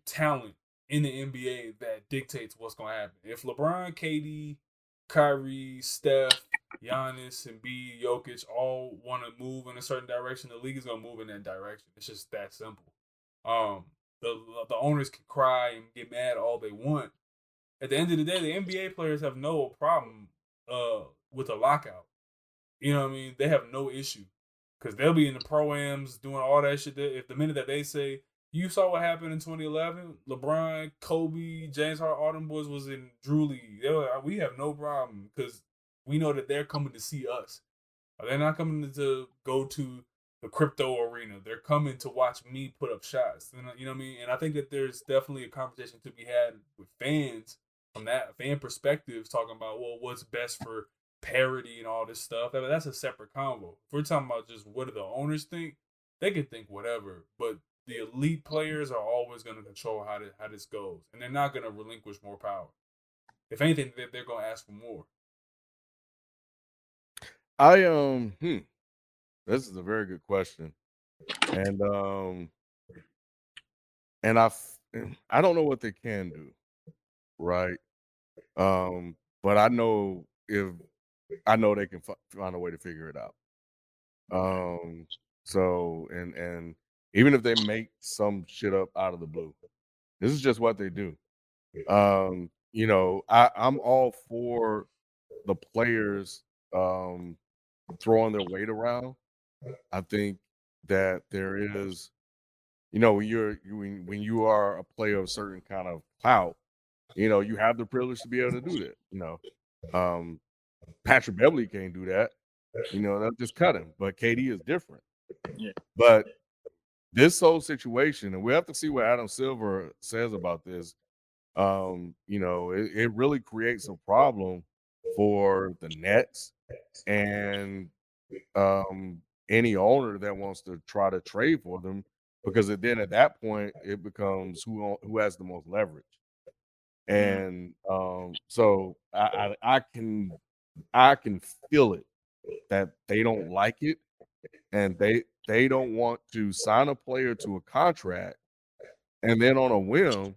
talent in the NBA that dictates what's gonna happen. If LeBron, KD, Kyrie, Steph, Giannis, and B, Jokic all want to move in a certain direction, the league is gonna move in that direction. It's just that simple. Um, the the owners can cry and get mad all they want. At the end of the day, the NBA players have no problem uh with a lockout. You know what I mean? They have no issue because they'll be in the proams doing all that shit. That if the minute that they say you saw what happened in 2011, LeBron, Kobe, James Harden, all them boys was in Drew League. Like, we have no problem because we know that they're coming to see us. They're not coming to go to the crypto arena. They're coming to watch me put up shots. You know, you know what I mean? And I think that there's definitely a conversation to be had with fans from that fan perspective, talking about well, what's best for parity and all this stuff. That- That's a separate convo. If we're talking about just what do the owners think, they can think whatever, but the elite players are always going to control how this, how this goes, and they're not going to relinquish more power. If anything, they're going to ask for more. I um hmm. This is a very good question. And um and I f- I don't know what they can do. Right? Um but I know if I know they can fi- find a way to figure it out. Um so and and even if they make some shit up out of the blue. This is just what they do. Um you know, I I'm all for the players um throwing their weight around. I think that there is, you know, when you're when when you are a player of certain kind of clout, you know, you have the privilege to be able to do that. You know, um, Patrick Beverley can't do that. You know, they'll just cut him. But KD is different. Yeah. But this whole situation, and we have to see what Adam Silver says about this. Um, you know, it, it really creates a problem for the Nets and um any owner that wants to try to trade for them because it- then at that point it becomes who who has the most leverage. And um so I, I i can i can feel it that they don't like it and they they don't want to sign a player to a contract and then on a whim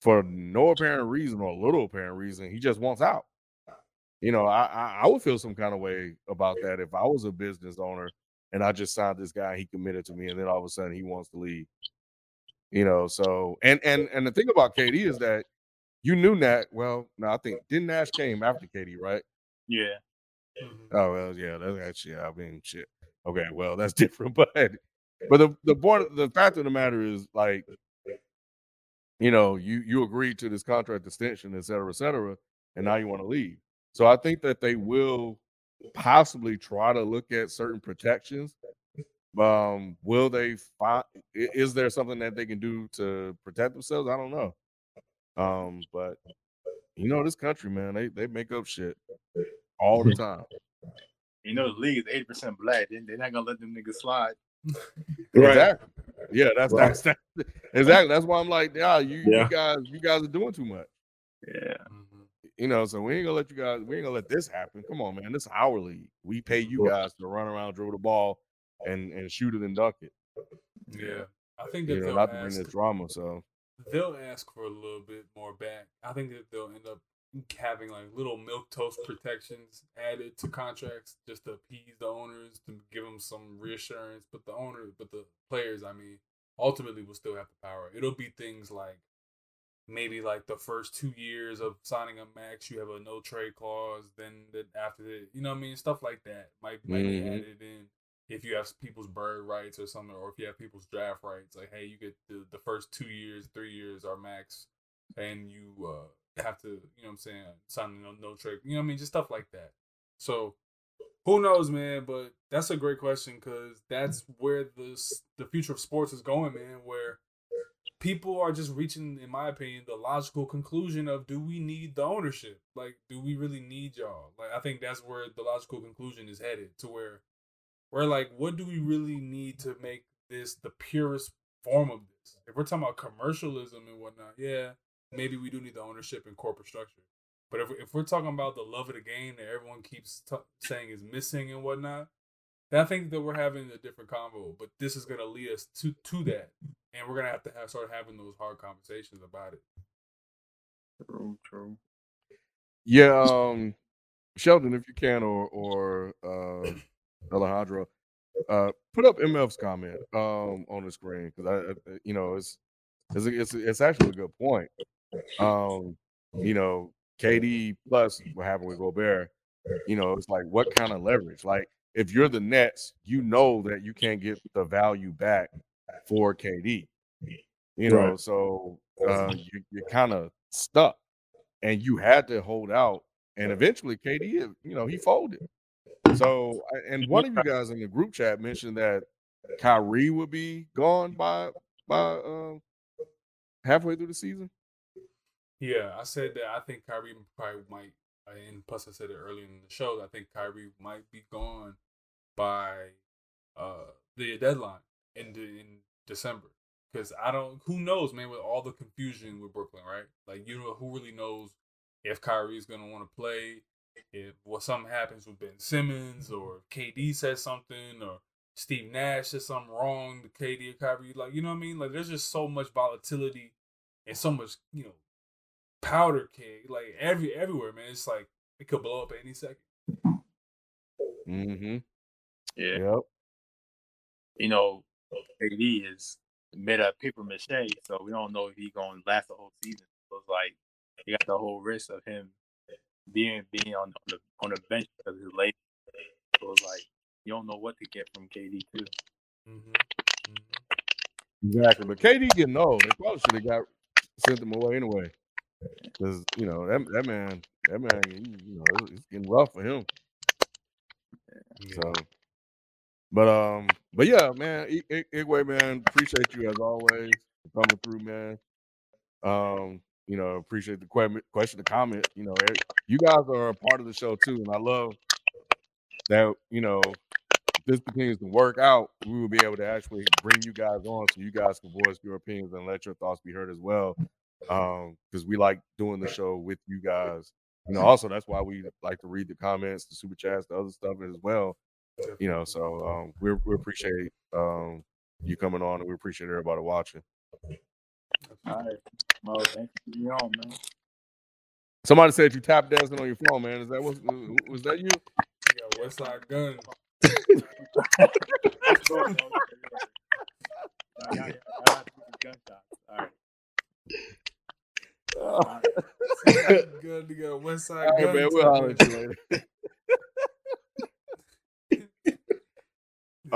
for no apparent reason or a little apparent reason he just wants out you know, I, I I would feel some kind of way about that if I was a business owner and I just signed this guy, he committed to me, and then all of a sudden he wants to leave. You know, so and and and the thing about KD is that you knew that. Well, no, I think didn't Nash came after KD, right? Yeah. Mm-hmm. Oh well, yeah, that's actually I mean shit. Okay, well that's different, but but the the point the fact of the matter is like, you know, you you agreed to this contract extension, et cetera, et cetera, and now you want to leave. So I think that they will possibly try to look at certain protections. Um, will they find? Is there something that they can do to protect themselves? I don't know. Um, but you know, this country, man, they they make up shit all the time. You know the league is eighty percent black. They- They're not gonna let them niggas slide. Exactly. Yeah, that's Right. that's that, exactly. That's why I'm like, yeah, you, Yeah. you guys, you guys are doing too much. Yeah. You know, so we ain't gonna let you guys, we ain't gonna let this happen. Come on, man. This is our league. We pay you guys to run around, dribble the ball, and and shoot it and dunk it. Yeah, I think that they'll not to bring this drama. So they'll ask for a little bit more back. I think that they'll end up having like little milk toast protections added to contracts just to appease the owners to give them some reassurance. But the owners, but the players, I mean, ultimately will still have the power. It'll be things like maybe like the first two years of signing a max, you have a no trade clause. Then that after that, you know what I mean, stuff like that might might be Mhm. added in if you have people's bird rights or something, or if you have people's draft rights, like hey, you get the, the first two years, three years are max, and you uh, have to, you know what I'm saying, sign no, no trade, you know what I mean, just stuff like that. So who knows, man? But that's a great question because that's where this the future of sports is going, man. Where people are just reaching, in my opinion, the logical conclusion of do we need the ownership? Like, do we really need y'all? Like, I think that's where the logical conclusion is headed to where we're like, what do we really need to make this the purest form of this? If we're talking about commercialism and whatnot, yeah, maybe we do need the ownership and corporate structure. But if if we're talking about the love of the game that everyone keeps t- saying is missing and whatnot, then I think that we're having a different convo. But this is gonna lead us to to that, and we're gonna have to have, start having those hard conversations about it. True, true. Yeah, um, Sheldon, if you can, or or uh, Alejandro, uh, put up MF's comment um on the screen because I, I, you know, it's it's it's it's actually a good point. Um, you know, KD plus what happened with Gobert, you know, it's like what kind of leverage? Like if you're the Nets, you know that you can't get the value back for KD. You know, Right. so uh, you, you're kind of stuck, and you had to hold out. And eventually, KD, you know, he folded. So, and one of you guys in the group chat mentioned that Kyrie would be gone by by um, halfway through the season. Yeah, I said that I think Kyrie probably might, uh, and plus I said it earlier in the show. I think Kyrie might be gone by uh the deadline in the, in December. Because I don't, who knows, man, with all the confusion with Brooklyn, right? Like you know, who really knows if Kyrie's gonna want to play, if what something happens with Ben Simmons, or if KD says something, or Steve Nash says something wrong to KD or Kyrie. Like you know what I mean? Like there's just so much volatility and so much, you know, powder keg, like every everywhere, man. It's like it could blow up any second. Mm-hmm. Yeah. Yep. You know, KD is made of paper mache, so we don't know if he's gonna last the whole season. So it's like you got the whole risk of him being being on the on the bench because his late. So it's like you don't know what to get from KD too. Mm-hmm. Exactly. But KD getting old. They probably should have got sent him away anyway. Because you know that that man, that man, he, you know, it's, it's getting rough for him. So, but um, but yeah, man, Igwe, man, appreciate you as always for coming through, man. Um, you know, appreciate the que- question, the comment. You know, you guys are a part of the show too, and I love that. You know, this continues to work out, we will be able to actually bring you guys on so you guys can voice your opinions and let your thoughts be heard as well. Um, because we like doing the show with you guys. You know, also that's why we like to read the comments, the super chats, the other stuff as well. You know, so um, we we appreciate um you coming on, and we appreciate everybody watching. All right. Well, thank you for being on, man. Somebody said you tap dancing on your phone, man. Is that was was that you? Yeah, Westside Gunn. Good to go. West Side All right, Gun. man, we'll holler at you later.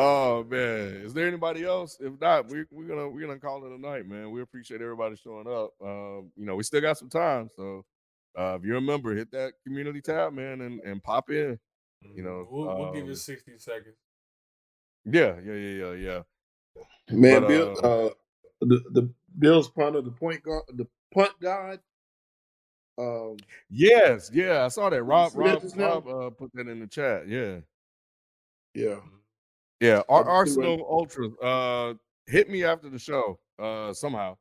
Oh man, is there anybody else? If not, we, we're gonna we're gonna call it a night, man. We appreciate everybody showing up. Um, you know, we still got some time, so uh, if you're a member, hit that community tab, man, and, and pop in. You know, we'll, we'll give um, you 60 seconds. Yeah, yeah, yeah, yeah, yeah. Man, But, Bill, uh, uh, the the Bills punter, the point guard, the punt god. Um, Yes, yeah, I saw that. Rob, Rob. Rob uh, put that in the chat. Yeah, yeah, yeah. Ar- I'll see what- Arsenal Ultras, uh, hit me after the show, uh, somehow.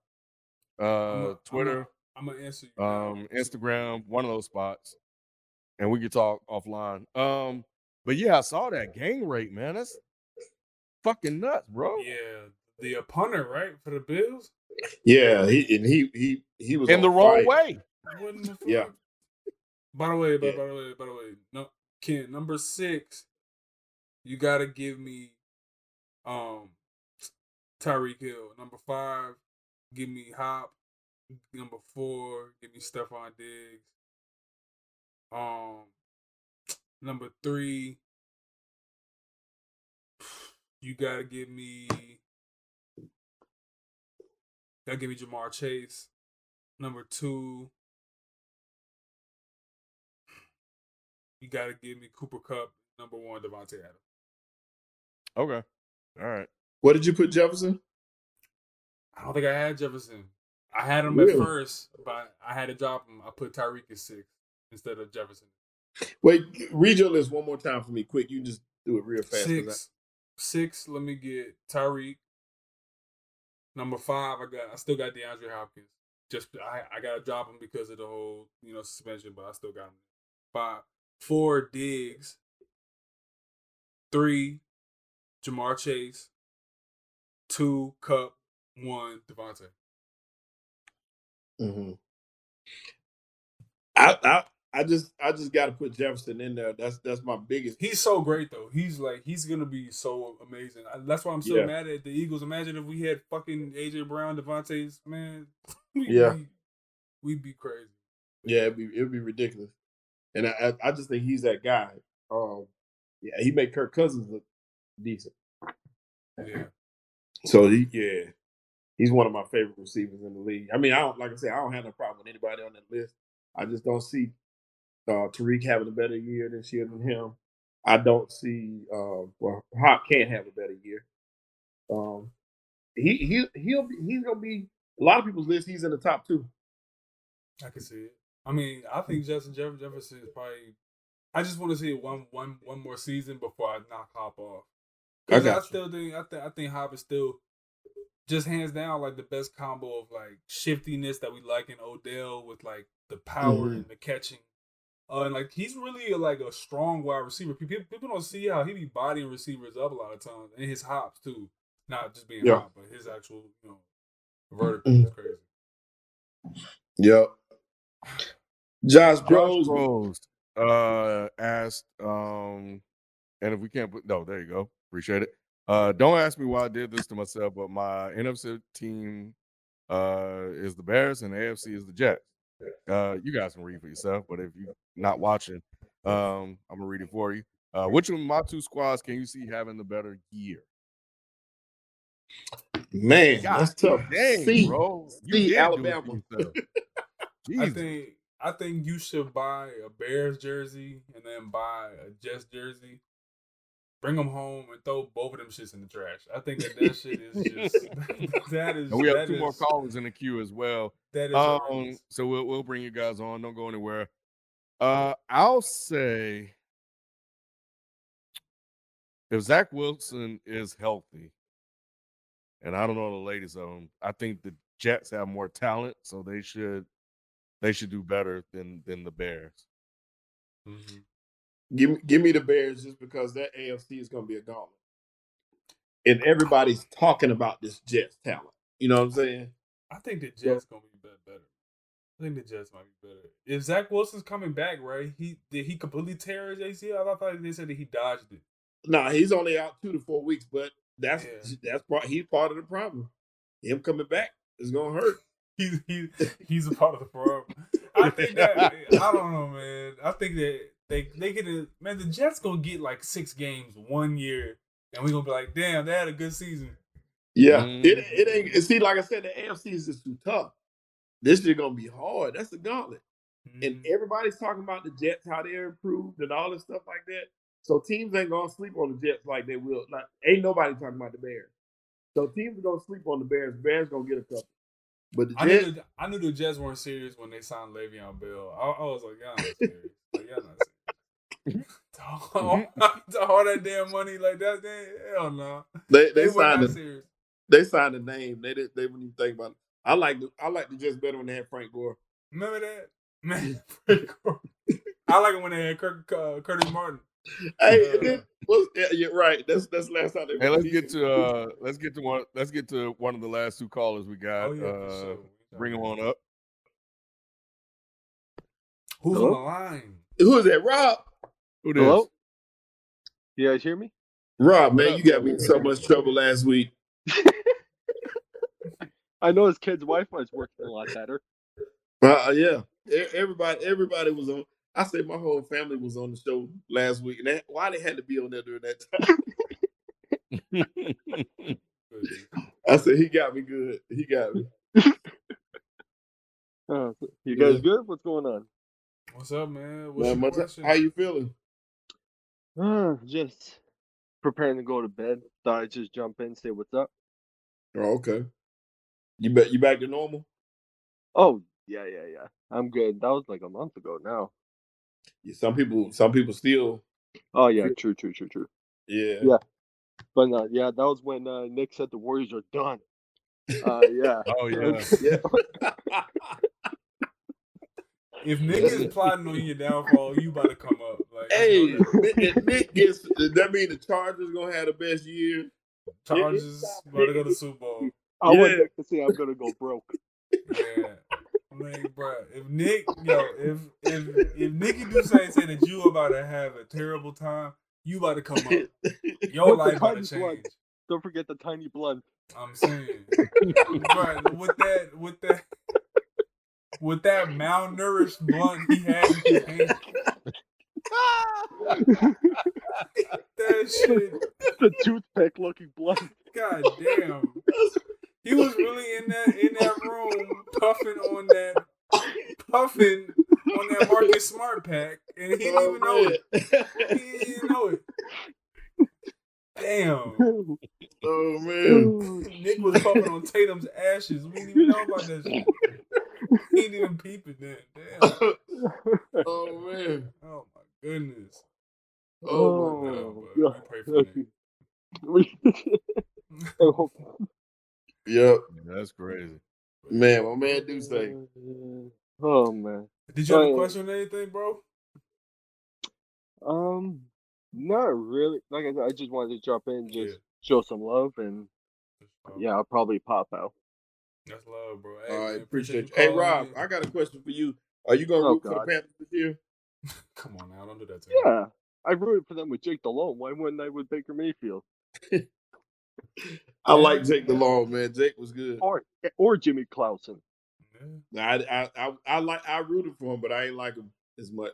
Uh, Twitter. I'm gonna answer you. um, Instagram, one of those spots, and we could talk offline. Um, but yeah, I saw that gang rape, man. That's fucking nuts, bro. Yeah, the uh, punter, right, for the Bills. yeah. He and he he he was In the wrong fire. way. The Yeah. By the way, by, Yeah. by the way, by the way, no, Ken, number six, you gotta give me, um, Tyreek Hill. Number five, give me Hop. Number four, give me Stefon Diggs. Um, number three, you gotta give me. Gotta give me Ja'Marr Chase. Number two, you gotta give me Cooper Kupp. Number one, Davante Adams. Okay. All right. What did you put Jefferson? I don't think I had Jefferson. I had him Really? at first, but I had to drop him. I put Tyreek at six instead of Jefferson. Wait, read your list one more time for me, quick. You just do it real fast. 'cause I- Six, six. Let me get Tyreek. Number five, I got. I still got DeAndre Hopkins. just I, I gotta drop him because of the whole you know suspension, but I still got him. Five, four Diggs, three Ja'Marr Chase, two Kupp, one Davante. hmm I, I I just I just got to put Jefferson in there. That's that's my biggest. He's so great though. He's like he's gonna be so amazing. That's why I'm so Yeah. mad at the Eagles. Imagine if we had fucking AJ Brown, Davante's man. we, Yeah. we, we'd be crazy. Yeah, it'd be it'd be ridiculous. And I I, I just think he's that guy. Um, yeah, he made Kirk Cousins look decent. Yeah. So he yeah, he's one of my favorite receivers in the league. I mean, I don't like I said, I don't have no problem with anybody on that list. I just don't see uh, Tyreek having a better year this year than him. I don't see uh, well Hop can't have a better year. Um, he he he'll be, he's gonna be a lot of people's list. He's in the top two. I can see it. I mean, I think Justin Jefferson is probably. I just want to see one one one more season before I knock Hop off. I 'Cause I, got you. still think I think I think Hop is still just hands down like the best combo of like shiftiness that we like in Odell with like the power Mhm. and the catching. Uh, and like he's really like a strong wide receiver. People, people don't see how he be bodying receivers up a lot of times, and his hops too. Not just being Yeah. hop, but his actual you know vertical Mhm. is crazy. Yep. Josh Josh Bros. Bros uh, asked, um, and if we can't put no, there you go. Appreciate it. Uh, don't ask me why I did this to myself, but my NFC team uh, is the Bears and the AFC is the Jets. Uh, you guys can read for yourself, but if you're not watching, um, I'm gonna read it for you. Uh, which of my two squads can you see having the better year? Man, God that's tough. Dang, See, bro. You see did do it to Alabama. yourself. I think I think you should buy a Bears jersey and then buy a Jets jersey. Bring them home and throw both of them shits in the trash. I think that that shit is just that is. And we have two more callers in the queue as well. That is Um, horrendous. so we'll we'll bring you guys on. Don't go anywhere. Uh, I'll say if Zach Wilson is healthy, and I don't know the ladies of him, I think the Jets have more talent, so they should they should do better than than the Bears. Mhm. Give me give me the Bears just because that AFC is going to be a gauntlet, and everybody's talking about this Jets talent. You know what I'm saying? I think the Jets gonna be better. I think the Jets might be better. If Zach Wilson's coming back, right? He did he completely tear his ACL? I thought they said that he dodged it. Nah, he's only out two to four weeks, but that's Yeah. that's part. He's part of the problem. Him coming back is going to hurt. He's he, he's a part of the problem. I think that I don't know, man. I think that they they get a man. The Jets gonna get like six games one year, and we gonna be like, damn, they had a good season. Yeah, Mm. it it ain't. and See, like I said, the AFC is just too tough. This year gonna be hard. That's the gauntlet. And Mhm. everybody's talking about the Jets, how they're improved and all this stuff like that. So teams ain't gonna sleep on the Jets like they will. Like ain't nobody talking about the Bears. So teams are gonna sleep on the Bears. Bears gonna get a couple. But the I knew Jets, the, I knew the Jets weren't serious when they signed Le'Veon Bell. I, I was like, y'all not serious. Like, y'all not serious. to, all, to all that damn money like that, they, hell no. they They, they signed not a, serious. they signed a name. They didn't they wouldn't even think about it. I like the I like the Jets better when they had Frank Gore. Remember that? Man, Frank Gore. I like it when they had Kirk, uh, Curtis Martin. Hey, Uh, then, well, yeah, you're right. That's that's the last time they. Hey, let's get to uh let's get to one let's get to one of the last two callers we got. Oh, yeah, uh sure. bring them on up. Who's Hello? on the line? Who is that? Rob. Who this? Hello? You guys hear me? Rob, man, you got me in so much trouble last week. I know his kid's Wi-Fi is working a lot better. Uh, yeah, E- everybody, everybody was on. I say my whole family was on the show last week, and that, why they had to be on there during that time. I said he got me good. He got me. Uh, you guys Yeah. good? What's going on? What's up, man? What's Man, your my- question? how you feeling? Uh, just preparing to go to bed. Thought I'd just jump in, say what's up. Oh, okay. You bet. You back to normal? Oh, yeah, yeah, yeah. I'm good. That was like a month ago now. Yeah, some people, some people still. Oh yeah, true, true, true, true. Yeah. Yeah. But uh, yeah, that was when uh, Nick said the Warriors are done. Uh, yeah. Oh yeah. Yeah. If Nick is plotting on your downfall, you about to come up. Like, I hey. Nick- if Nick gets that mean the Chargers gonna have the best year. Chargers about to go to Super Bowl. I want Yeah. Nick to see. I'm gonna go broke. Yeah. Like, bro, if Nick, yo, if if if Nicky Dusain say that you about to have a terrible time, you about to come up. Your With the life about to tiny blood. change. Don't forget the tiny blood. I'm saying, bro, with that, with that, with that malnourished blunt he had in his hand, that shit, the toothpick looking blood. god damn. He was really in that in that room puffing on that puffing on that Marcus Smart pack, and he didn't even know it. Oh, he didn't even know it. Damn. Oh man. Nick was puffing on Tatum's ashes. We didn't even know about that shit. He didn't even peep it then. Damn. oh man. Oh my goodness. Oh my No, god. but we pray for Nick. Oh, Yep. That's crazy. Man, my man do say. oh man. Did you have a Oh. question or anything, bro? Um, not really. Like I said, I just wanted to drop in, just Yeah. show some love, and yeah, I'll probably pop out. That's love, bro. Hey, All right, man, appreciate you. Hey Rob, in. I got a question for you. Are you gonna Oh, root for the God. Panthers this year? Come on now, don't do that to me. Yeah, I rooted for them with Jake Delhomme. Why wouldn't I with Baker Mayfield I like Jake Delhomme, man. Jake was good. or or Jimmy Clausen? Yeah. I, I, I, I like I rooted for him, but I ain't like him as much.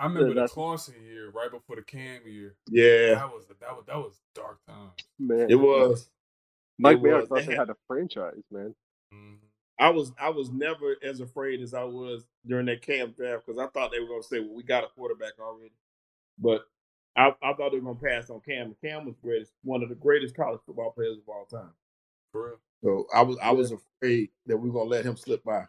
I remember the Clausen year, right before the Cam year. Yeah, That was that was that was dark time. Man, it was. Mike it Mayock was. thought They they had- had a franchise, man. Mhm. I was I was never as afraid as I was during that Cam draft because I thought they were gonna say, "Well, we got a quarterback already," but I, I thought they were gonna pass on Cam. Cam was greatest, one of the greatest college football players of all time. For real. So I was I was afraid that we were gonna let him slip by.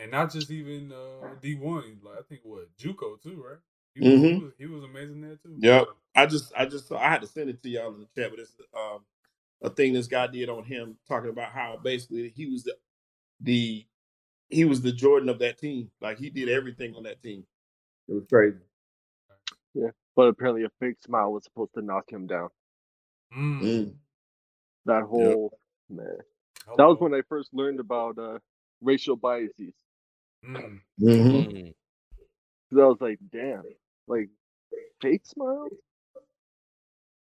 And not just even uh, D one, like I think what JUCO too, right? He was, he, Mhm. was, he was amazing there too. Yep. I just I just I had to send it to y'all in the chat, but it's um a thing this guy did on him talking about how basically he was the the he was the Jordan of that team. Like he did everything on that team. It was crazy. Yeah, but apparently, a fake smile was supposed to knock him down. Mm. Mm. That whole man. That was when I first learned about uh, racial biases. Mm. Mhm. Mm. Cause I was like, damn, like fake smile.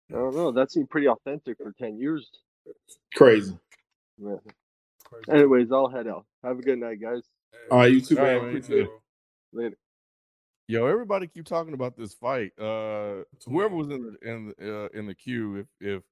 I don't know. That seemed pretty authentic for ten years. Crazy. Yeah. Crazy. Anyways, I'll head out. Have a good night, guys. All right, you too, man. right, man. Appreciate it. Later. Yo, everybody keep talking about this fight. Uh, whoever was in the in the, uh, in the queue, if if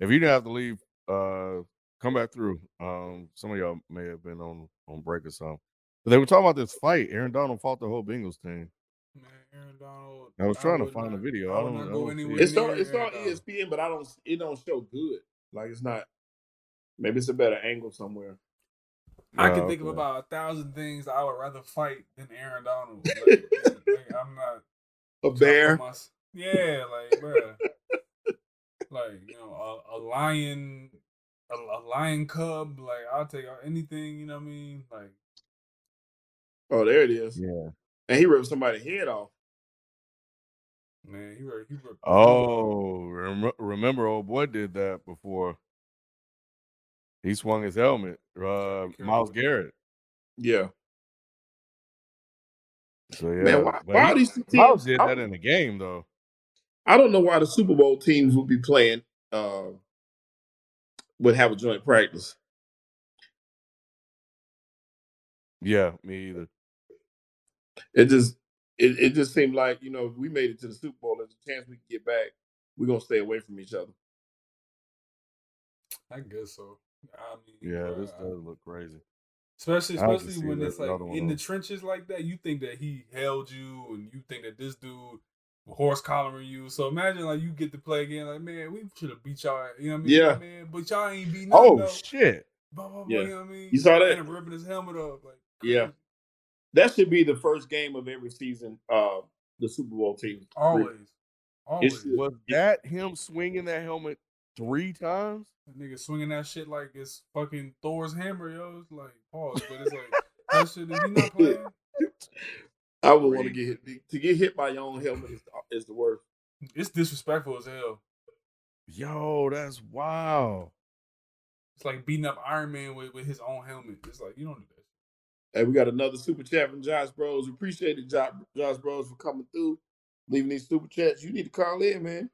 if you didn't have to leave, uh, come back through. Um, some of y'all may have been on on break or something. But they were talking about this fight. Aaron Donald fought the whole Bengals team. Man, Aaron Donald. I was trying to would find the not- video. I I don't- not I go don't see anywhere. It's on it's Aaron on ESPN, but I don't it don't show good. Like it's not maybe it's a better angle somewhere. I Oh, can think of about a thousand things I would rather fight than Aaron Donald. Like, like, I'm not A bear. talking about- Yeah, like, bruh. like you know, a, a lion, a, a lion cub. Like, I'll take anything. You know what I mean? Like, Oh, there it is. Yeah. And he ripped somebody's head off. man, he were he were. Oh, rem- remember, old boy did that before. He swung his helmet. Uh, Myles. Garrett. Yeah. So yeah, Man, why, why he- are these teams? Myles did I, that in the game though. I don't know why the Super Bowl teams would be playing uh would have a joint practice. Yeah, me either. It just it, it just seemed like, you know, if we made it to the Super Bowl, there's a chance we can get back. We're gonna stay away from each other. I guess so. I mean, Yeah, bruh, this does look crazy. Especially, I have to especially when it's like another one in the trenches like that. You think that he held you, and you think that this dude horse collaring you. So imagine like you get to play again. Like man, we should have beat y'all. You know what I mean? Yeah. Like, man, but y'all ain't beat nothing. Oh though. shit! Blah, blah, blah, Yeah. You know what I mean? You saw that? And ripping his helmet off. Like Yeah. That should be the first game of every season, uh, the Super Bowl team. always, always. Was that him swinging that helmet three times. That nigga swinging that shit like it's fucking Thor's hammer, yo. It's like pause, but it's like that shit. Is he not playing? I would want to get hit. To get hit by your own helmet is, is the worst. It's disrespectful as hell. Yo, that's wow. It's like beating up Iron Man with, with his own helmet. It's like you don't do that. Hey, we got another super chat from Josh Bros. We appreciate it, Josh, Josh Bros, for coming through, leaving these super chats. You need to call in, man.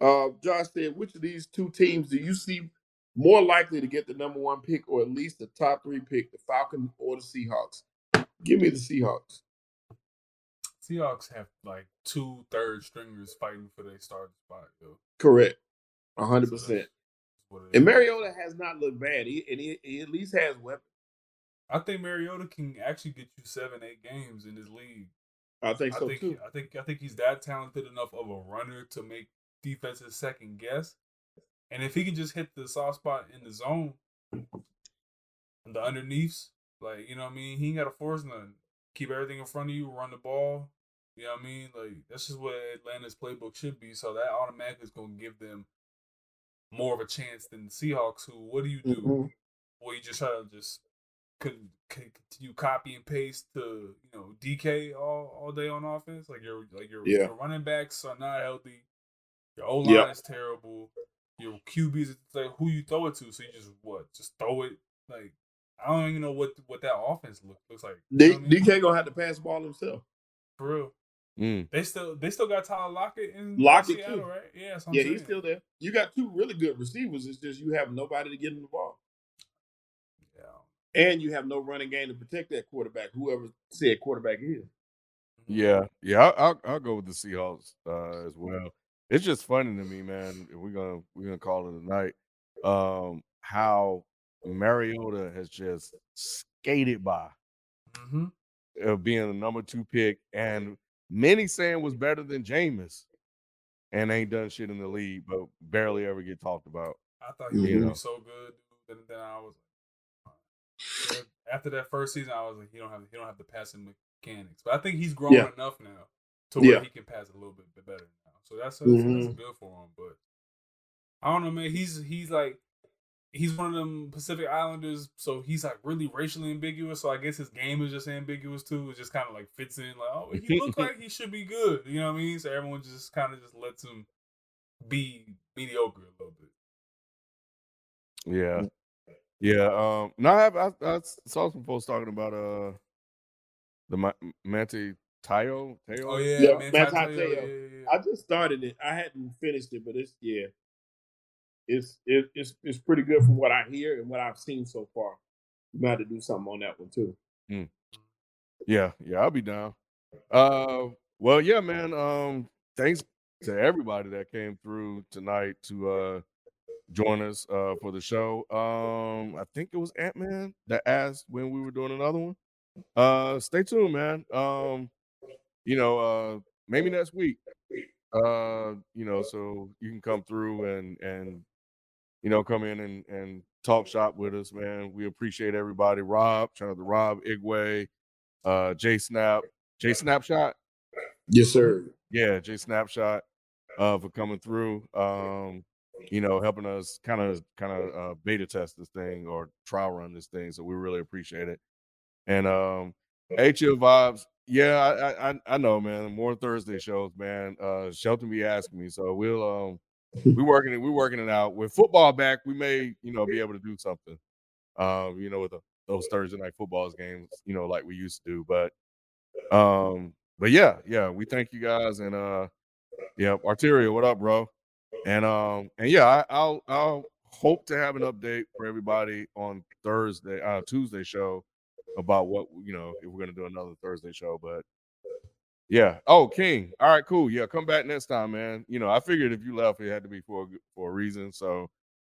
Uh, Josh said, which of these two teams do you see more likely to get the number one pick or at least the top three pick, the Falcons or the Seahawks? Give me the Seahawks. Seahawks have like two third stringers fighting for their starting spot, yo. Correct. A hundred So that's percent. what And. Mariota has not looked bad. He and he, he at least has weapons. I think Mariota can actually get you seven, eight games in this league. I think so I think too. I think I think he's that talented enough of a runner to make defenses second guess. And if he can just hit the soft spot in the zone, the underneaths, like you know what I mean, he ain't got to force nothing. Keep everything in front of you, run the ball. You know what I mean? Like that's just what Atlanta's playbook should be. So that automatically is going to give them more of a chance than the Seahawks. Who? What do you do? Mhm. Well, you just try to just con- continue copy and paste to you know DK all, all day on offense. Like your like your, Yeah. your running backs are not healthy. Your O line Yeah. is terrible. Your QBs, it's like who you throw it to. So you just what? Just throw it. Like I don't even know what what that offense look, looks like. You D- know what I mean? DK gonna have to pass the ball himself. For real. Mm. They still they still got Tyler Lockett in Lockett, Seattle, too. right? Yeah, that's what I'm Yeah, saying. he's still there. You got two really good receivers. It's just you have nobody to get him the ball. Yeah. And you have no running game to protect that quarterback, whoever said quarterback is. Yeah, yeah, I'll, I'll, I'll go with the Seahawks uh, as well. It's just funny to me, man. We're gonna we're gonna call it a night. Um, how Mariota has just skated by Mm-hmm. uh, being the number two pick, and many saying was better than Jameis, and ain't done shit in the league, but barely ever get talked about. I thought he was Mhm. so good, dude. Then, then I was after that first season, I was like, he don't have he don't have the passing mechanics, but I think he's grown Yeah. enough now to where Yeah. he can pass a little bit better. So that's that's, Mhm. that's good for him. But I don't know, man. He's he's like he's one of them Pacific Islanders, so he's like really racially ambiguous. So I guess his game is just ambiguous too. It just kind of like fits in, like oh, he looks like he should be good. You know what I mean? So everyone just kind of just lets him be mediocre a little bit. Yeah, yeah. Um, no, I, have, I, I saw some folks talking about uh the Ma- Manti Te'o. Te'o. Oh yeah, Yeah, man. man, Ty- Ty Ty- Te'o. yeah, yeah, yeah. I just started it. I hadn't finished it, but it's yeah. It's it, it's it's pretty good from what I hear and what I've seen so far. You might have to do something on that one too. Yeah, yeah, I'll be down. Uh, well, yeah, man. Um, thanks to everybody that came through tonight to uh join us uh for the show. Um, I think it was Ant Man that asked when we were doing another one. Uh, stay tuned, man. Um, you know, uh, maybe next week. Uh, you know, so you can come through and and you know come in and and talk shop with us, man. We appreciate everybody. Rob, shout out to Rob Igwe uh J Snap, J Snapshot. Yes, sir. Yeah, J Snapshot uh for coming through. Um, you know, helping us kind of kind of uh beta test this thing or trial run this thing. So we really appreciate it. And um HL vibes, yeah, I, I I know, man. More Thursday shows, man. Uh Shelton be asking me. So we'll um we working it, we working it out. With football back, we may, you know, be able to do something. Um, you know, with the those Thursday night footballs games, you know, like we used to do. But um, but yeah, yeah, we thank you guys and uh yeah, Arteria, what up, bro? And um and yeah, I, I'll I'll hope to have an update for everybody on Thursday, uh Tuesday show about what you know if we're gonna do another Thursday show. But yeah, oh King, all right, cool. Yeah, come back next time, man. You know, I figured if you left, it had to be for for a reason. So,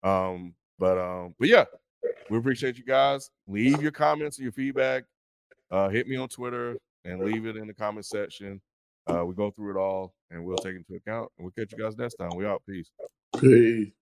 um, but um, but yeah, we appreciate you guys. Leave your comments and your feedback. Uh, hit me on Twitter and leave it in the comment section. Uh, we go through it all and we'll take it into account. And we'll catch you guys next time. We out. Peace. Peace.